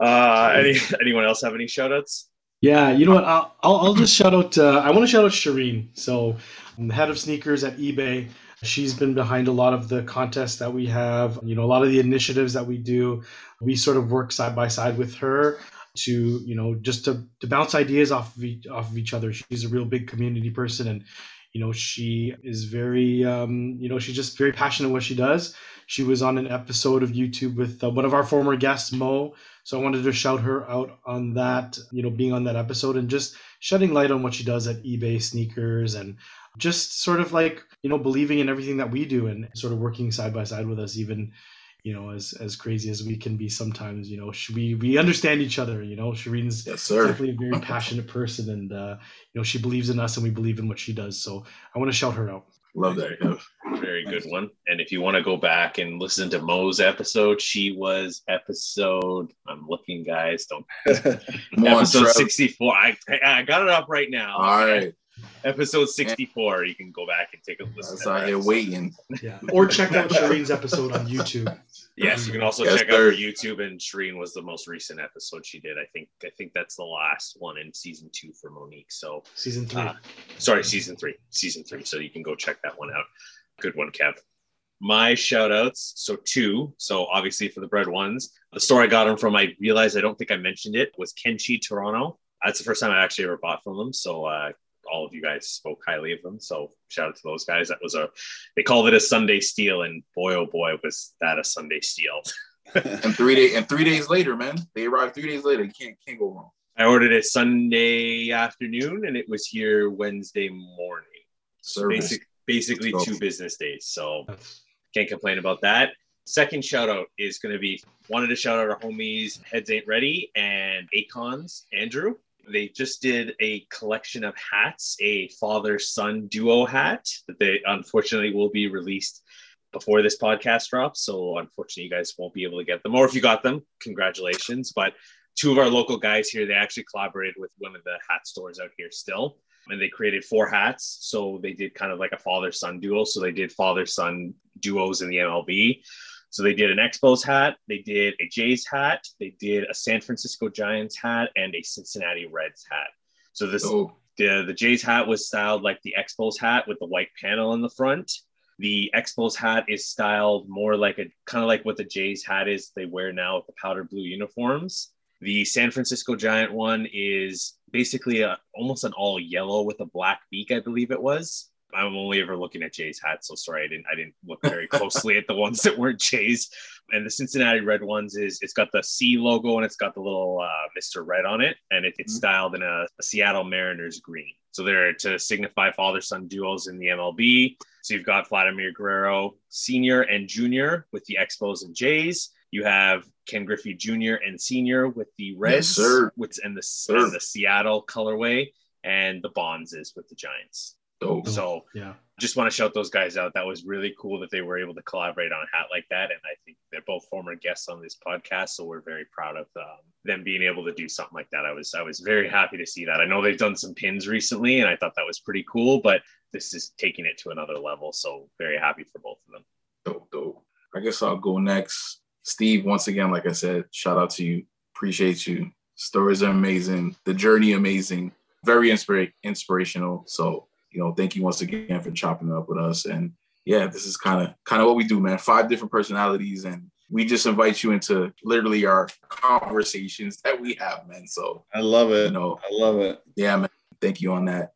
Uh, any anyone else have any shout outs? Yeah, you know what? I'll, I'll, I'll just shout out. Uh, I want to shout out Shireen. So, I'm the head of sneakers at eBay. She's been behind a lot of the contests that we have. You know, a lot of the initiatives that we do. We sort of work side by side with her to, you know, just to, to bounce ideas off of each, off of each other. She's a real big community person, and you know, she is very, um, you know, she's just very passionate what she does. She was on an episode of YouTube with uh, one of our former guests, Mo. So I wanted to shout her out on that, you know, being on that episode and just shedding light on what she does at eBay sneakers and just sort of like, you know, believing in everything that we do and sort of working side by side with us, even, you know, as as crazy as we can be sometimes, you know, we we understand each other, you know. Shireen's Yes, definitely a very passionate person and uh, you know, she believes in us and we believe in what she does. So I want to shout her out. Love that. Kev. Very good one. And if you want to go back and listen to Mo's episode, she was episode. I'm looking, guys. Don't Come on, episode 64. I I got it up right now. All right. Episode 64. You can go back and take a listen. That's to out here waiting. Yeah. Or check out Shireen's episode on YouTube. Yes, you can also Yes, check out her YouTube. And Shireen was the most recent episode she did. I think I think that's the last one in season two for Monique. So Season three. Uh, sorry, season three. Season three. So you can go check that one out. Good one, Kev. My shout outs, so two. So obviously for the bread ones, the store I got them from, I realized I don't think I mentioned it, was Kenchi Toronto. That's the first time I actually ever bought from them. So uh, all of you guys spoke highly of them. So shout out to those guys. That was a, they called it a Sunday steal. And boy, oh boy, was that a Sunday steal. And three days and three days later, man, they arrived three days later. You can't can't go wrong. I ordered it Sunday afternoon and it was here Wednesday morning. Service. Basic, basically two business days. So can't complain about that. Second shout out is going to be wanted to shout out our homies Heads Ain't Ready and Acons Andrew. They just did a collection of hats, a father son duo hat that they unfortunately will be released before this podcast drops. So unfortunately, you guys won't be able to get them. Or if you got them, congratulations. But two of our local guys here, they actually collaborated with one of the hat stores out here still. And they created four hats. So they did kind of like a father son duo. So they did father son duos in the MLB. So they did an Expos hat, they did a Jays hat, they did a San Francisco Giants hat, and a Cincinnati Reds hat. So this So the the Jays hat was styled like the Expos hat with the white panel in the front. The Expos hat is styled more like a kind of like what the Jays hat is they wear now with the powder blue uniforms. The San Francisco Giant one is basically a, almost an all yellow with a black beak, I believe it was. I'm only ever looking at Jays hat, so sorry I didn't I didn't look very closely at the ones that weren't Jays. And the Cincinnati Red ones is it's got the C logo and it's got the little uh, Mr. Red on it, and it, it's Mhm. styled in a, a Seattle Mariners green. So they're to signify father son duels in the MLB. So you've got Vladimir Guerrero Senior and Junior with the Expos and Jays. You have Ken Griffey Jr. and Senior with the Reds, sir. with and the and the Seattle colorway, and the Bonds is with the Giants. Dope. So Yeah. just want to shout those guys out. That was really cool that they were able to collaborate on a hat like that. And I think they're both former guests on this podcast, so we're very proud of um, them being able to do something like that. I was I was very happy to see that. I know they've done some pins recently, and I thought that was pretty cool. But this is taking it to another level. So very happy for both of them. Dope, dope. I guess I'll go next. Steve, once again, like I said, shout out to you. Appreciate you. Stories are amazing. The journey amazing. Very inspira- inspirational. So, you know, thank you once again for chopping it up with us. And yeah, this is kind of kind of what we do, man. Five different personalities, and we just invite you into literally our conversations that we have, man. So I love it. you know, I love it. yeah, man. Thank you on that.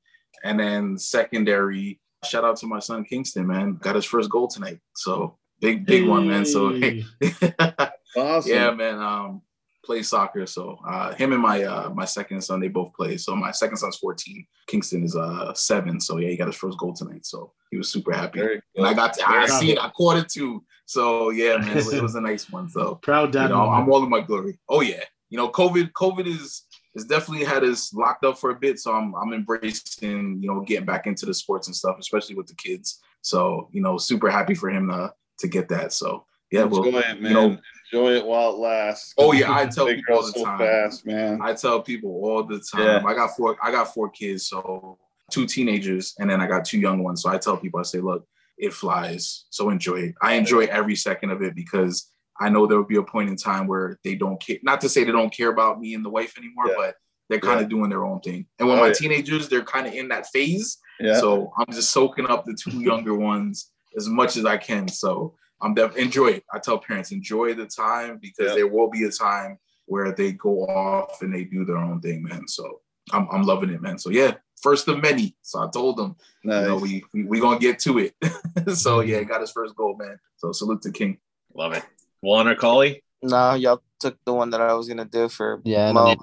And then secondary, shout out to my son Kingston, man. Got his first goal tonight. So big, big one, man. So Hey. Awesome. yeah, man. Um, play soccer. So uh, him and my uh, my second son, they both play. So my second son's 14. Kingston is uh seven. So yeah, he got his first goal tonight. So he was super happy. And I got to, I see it. I caught it too. So yeah, man, it was, it was a nice one. So Proud you know, I'm all in my glory. Oh yeah. You know, COVID, COVID is it's definitely had us locked up for a bit. So I'm I'm embracing, you know, getting back into the sports and stuff, especially with the kids. So, you know, super happy for him to to get that. So yeah, well, Enjoy it, man. you know, Enjoy it while it lasts. Oh, yeah, I tell people all the so time. fast, man. I tell people all the time. Yeah. I got four. I got four kids, so two teenagers, and then I got two young ones. So I tell people, I say, look, it flies. So enjoy it. I enjoy every second of it because I know there will be a point in time where they don't care. Not to say they don't care about me and the wife anymore, Yeah. but they're kind Yeah. of doing their own thing. And when Oh, my yeah. teenagers, they're kind of in that phase. Yeah. So I'm just soaking up the two younger ones as much as I can. So I'm def- enjoy it. I tell parents enjoy the time because Yeah. there will be a time where they go off and they do their own thing, man. So I'm, I'm loving it, man. So yeah, first of many. So I told them, nice. you know, we we, we gonna get to it. so yeah, got his first goal, man. So salute to King. Love it. Juan or Collie? No, y'all took the one that I was gonna do for Yeah, no,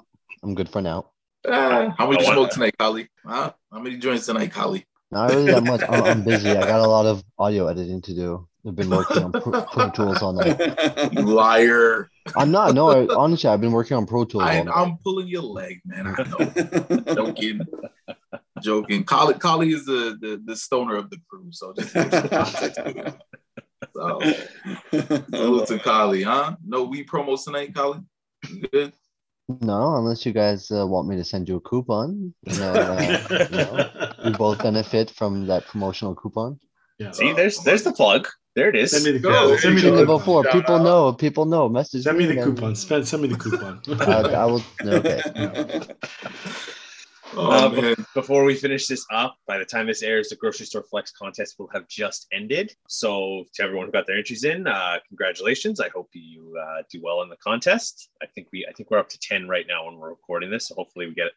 I'm good for now. Ah, how many I want- smoke tonight, Collie? Huh? How many joints tonight, Collie? Not really that much. I'm, I'm busy. I got a lot of audio editing to do. I've been working on Pro, Pro Tools all night. You liar! I'm not. No, I, honestly, I've been working on Pro Tools I, all night. I'm pulling your leg, man. I know. Joking. Joking. Collie, Collie is the, the the stoner of the crew, so just give some context to that. So salute to Collie, huh? No weed promos tonight, Collie. You Good. No, unless you guys uh, want me to send you a coupon. You know, uh, you know, we both benefit from that promotional coupon. Yeah. See, there's there's the plug. There it is. Send me the Go. coupon. Send me the Level coupon. four. Shout People out. know. People know. Message Send me the and coupon. Spend. Send me the coupon. I, I will. Okay. Oh Uh, man. Before we finish this up, by the time this airs, the grocery store flex contest will have just ended. So, to everyone who got their entries in, uh, congratulations! I hope you uh, do well in the contest. I think we, I think we're up to ten right now when we're recording this. So hopefully, we get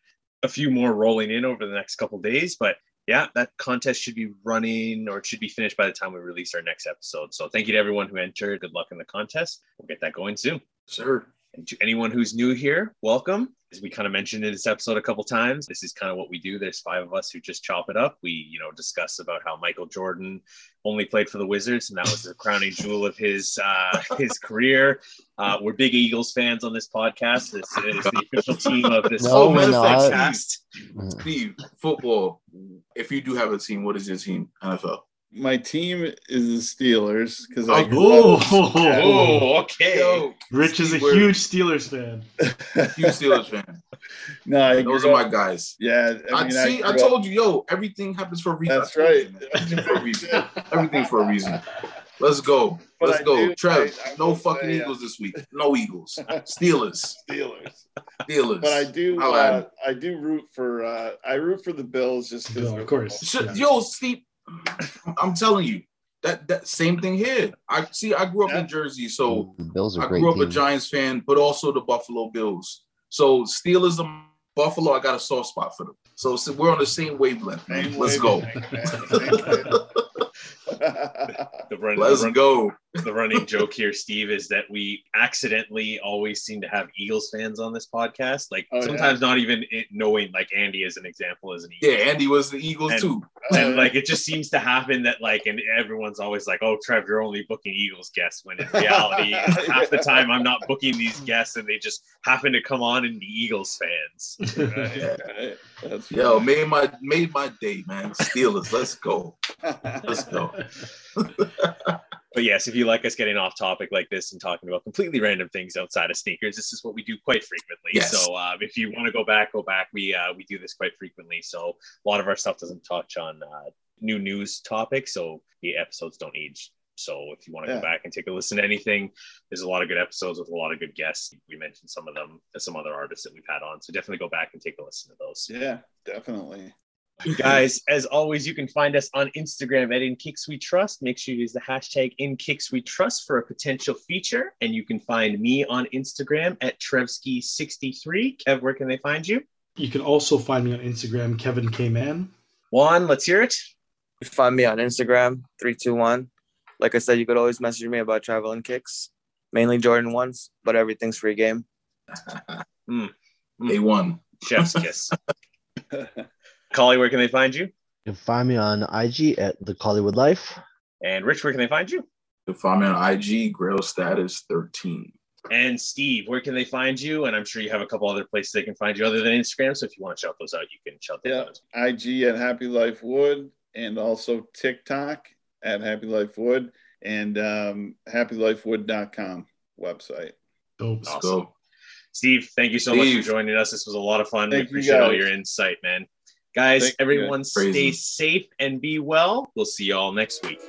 a few more rolling in over the next couple days. But yeah, that contest should be running or it should be finished by the time we release our next episode. So, thank you to everyone who entered. Good luck in the contest. We'll get that going soon. Sure. And to anyone who's new here, welcome. As we kind of mentioned in this episode a couple times, this is kind of what we do. There's five of us who just chop it up. We, you know, discuss about how Michael Jordan only played for the Wizards, and that was the crowning jewel of his uh, his career. Uh, we're big Eagles fans on this podcast. This is the official team of this No, we're podcast. Steve, football. If you do have a team, what is your team? NFL. My team is the Steelers because Oh, I grew Oh, up- Oh, okay. Yo, Rich is a Steve, huge Steelers fan. huge Steelers fan. no, I Those grew are my guys. Yeah, I I, see. I, grew up- told you, yo, everything happens for a reason. That's right. Everything for a reason. Everything for a reason. Let's go. But Let's I go. do- Trev, I- I no fucking say, uh, Eagles this week. No Eagles. Steelers. Steelers. Steelers. But I do, I'll uh, I do root for, uh, I root for the Bills just because. Bill, of course. Shit, Yeah. Yo, Steve, I'm telling you, that that same thing here. I see. I grew up Yeah. in Jersey, so Bills are I great. grew up a. Giants fan, but also the Buffalo Bills. So Steelers and Buffalo, I got a soft spot for them. So, so we're on the same wavelength, man. Same Let's go. wavelength, man. Same wavelength. The run, Let's the run- go. The running joke here, Steve, is that we accidentally always seem to have Eagles fans on this podcast. Like Oh, yeah. sometimes not even knowing, like Andy as an example as an Eagle. Yeah, Andy was the Eagles And- too. And like it just seems to happen that like and everyone's always like, "Oh, Trev, you're only booking Eagles guests." When in reality, half the time I'm not booking these guests, and they just happen to come on and be Eagles fans. Right, right. That's Yo, made my made my day, man. Steelers, let's go. Let's go. But yes, if you like us getting off topic like this and talking about completely random things outside of sneakers, this is what we do quite frequently. Yes. So um, if you want to go back, go back. We uh, we do this quite frequently. So a lot of our stuff doesn't touch on uh, new news topics, so the episodes don't age. So if you want to Yeah. go back and take a listen to anything, there's a lot of good episodes with a lot of good guests. We mentioned some of them, some other artists that we've had on. So definitely go back and take a listen to those. yeah, definitely. Guys, as always, you can find us on Instagram at In Kix We Trust. Make sure you use the hashtag In Kix We Trust for a potential feature. And you can find me on Instagram at Trevski63. Kev, where can they find you? You can also find me on Instagram, Kevin K Man. Juan, let's hear it. You find me on Instagram, 321. Like I said, you could always message me about travel and kicks, mainly Jordan ones, but everything's free game. They won. Chef's Kiss. Collie, where can they find you? You can find me on IG at the Collywood Life. And Rich, where can they find you? You can find me on IG, Grail Status 13. And Steve, where can they find you? And I'm sure you have a couple other places they can find you other than Instagram. So if you want to shout those out, you can shout those Yeah, out. IG at Happy Life Wood, and also TikTok at Happy Life Wood, and um, HappyLifeWood.com website. Dope. Awesome. go. Steve, thank you so much for joining us. This was a lot of fun. Thank we you, appreciate all your insight, man. Guys, Thank everyone stay safe and be well. We'll see you all next week.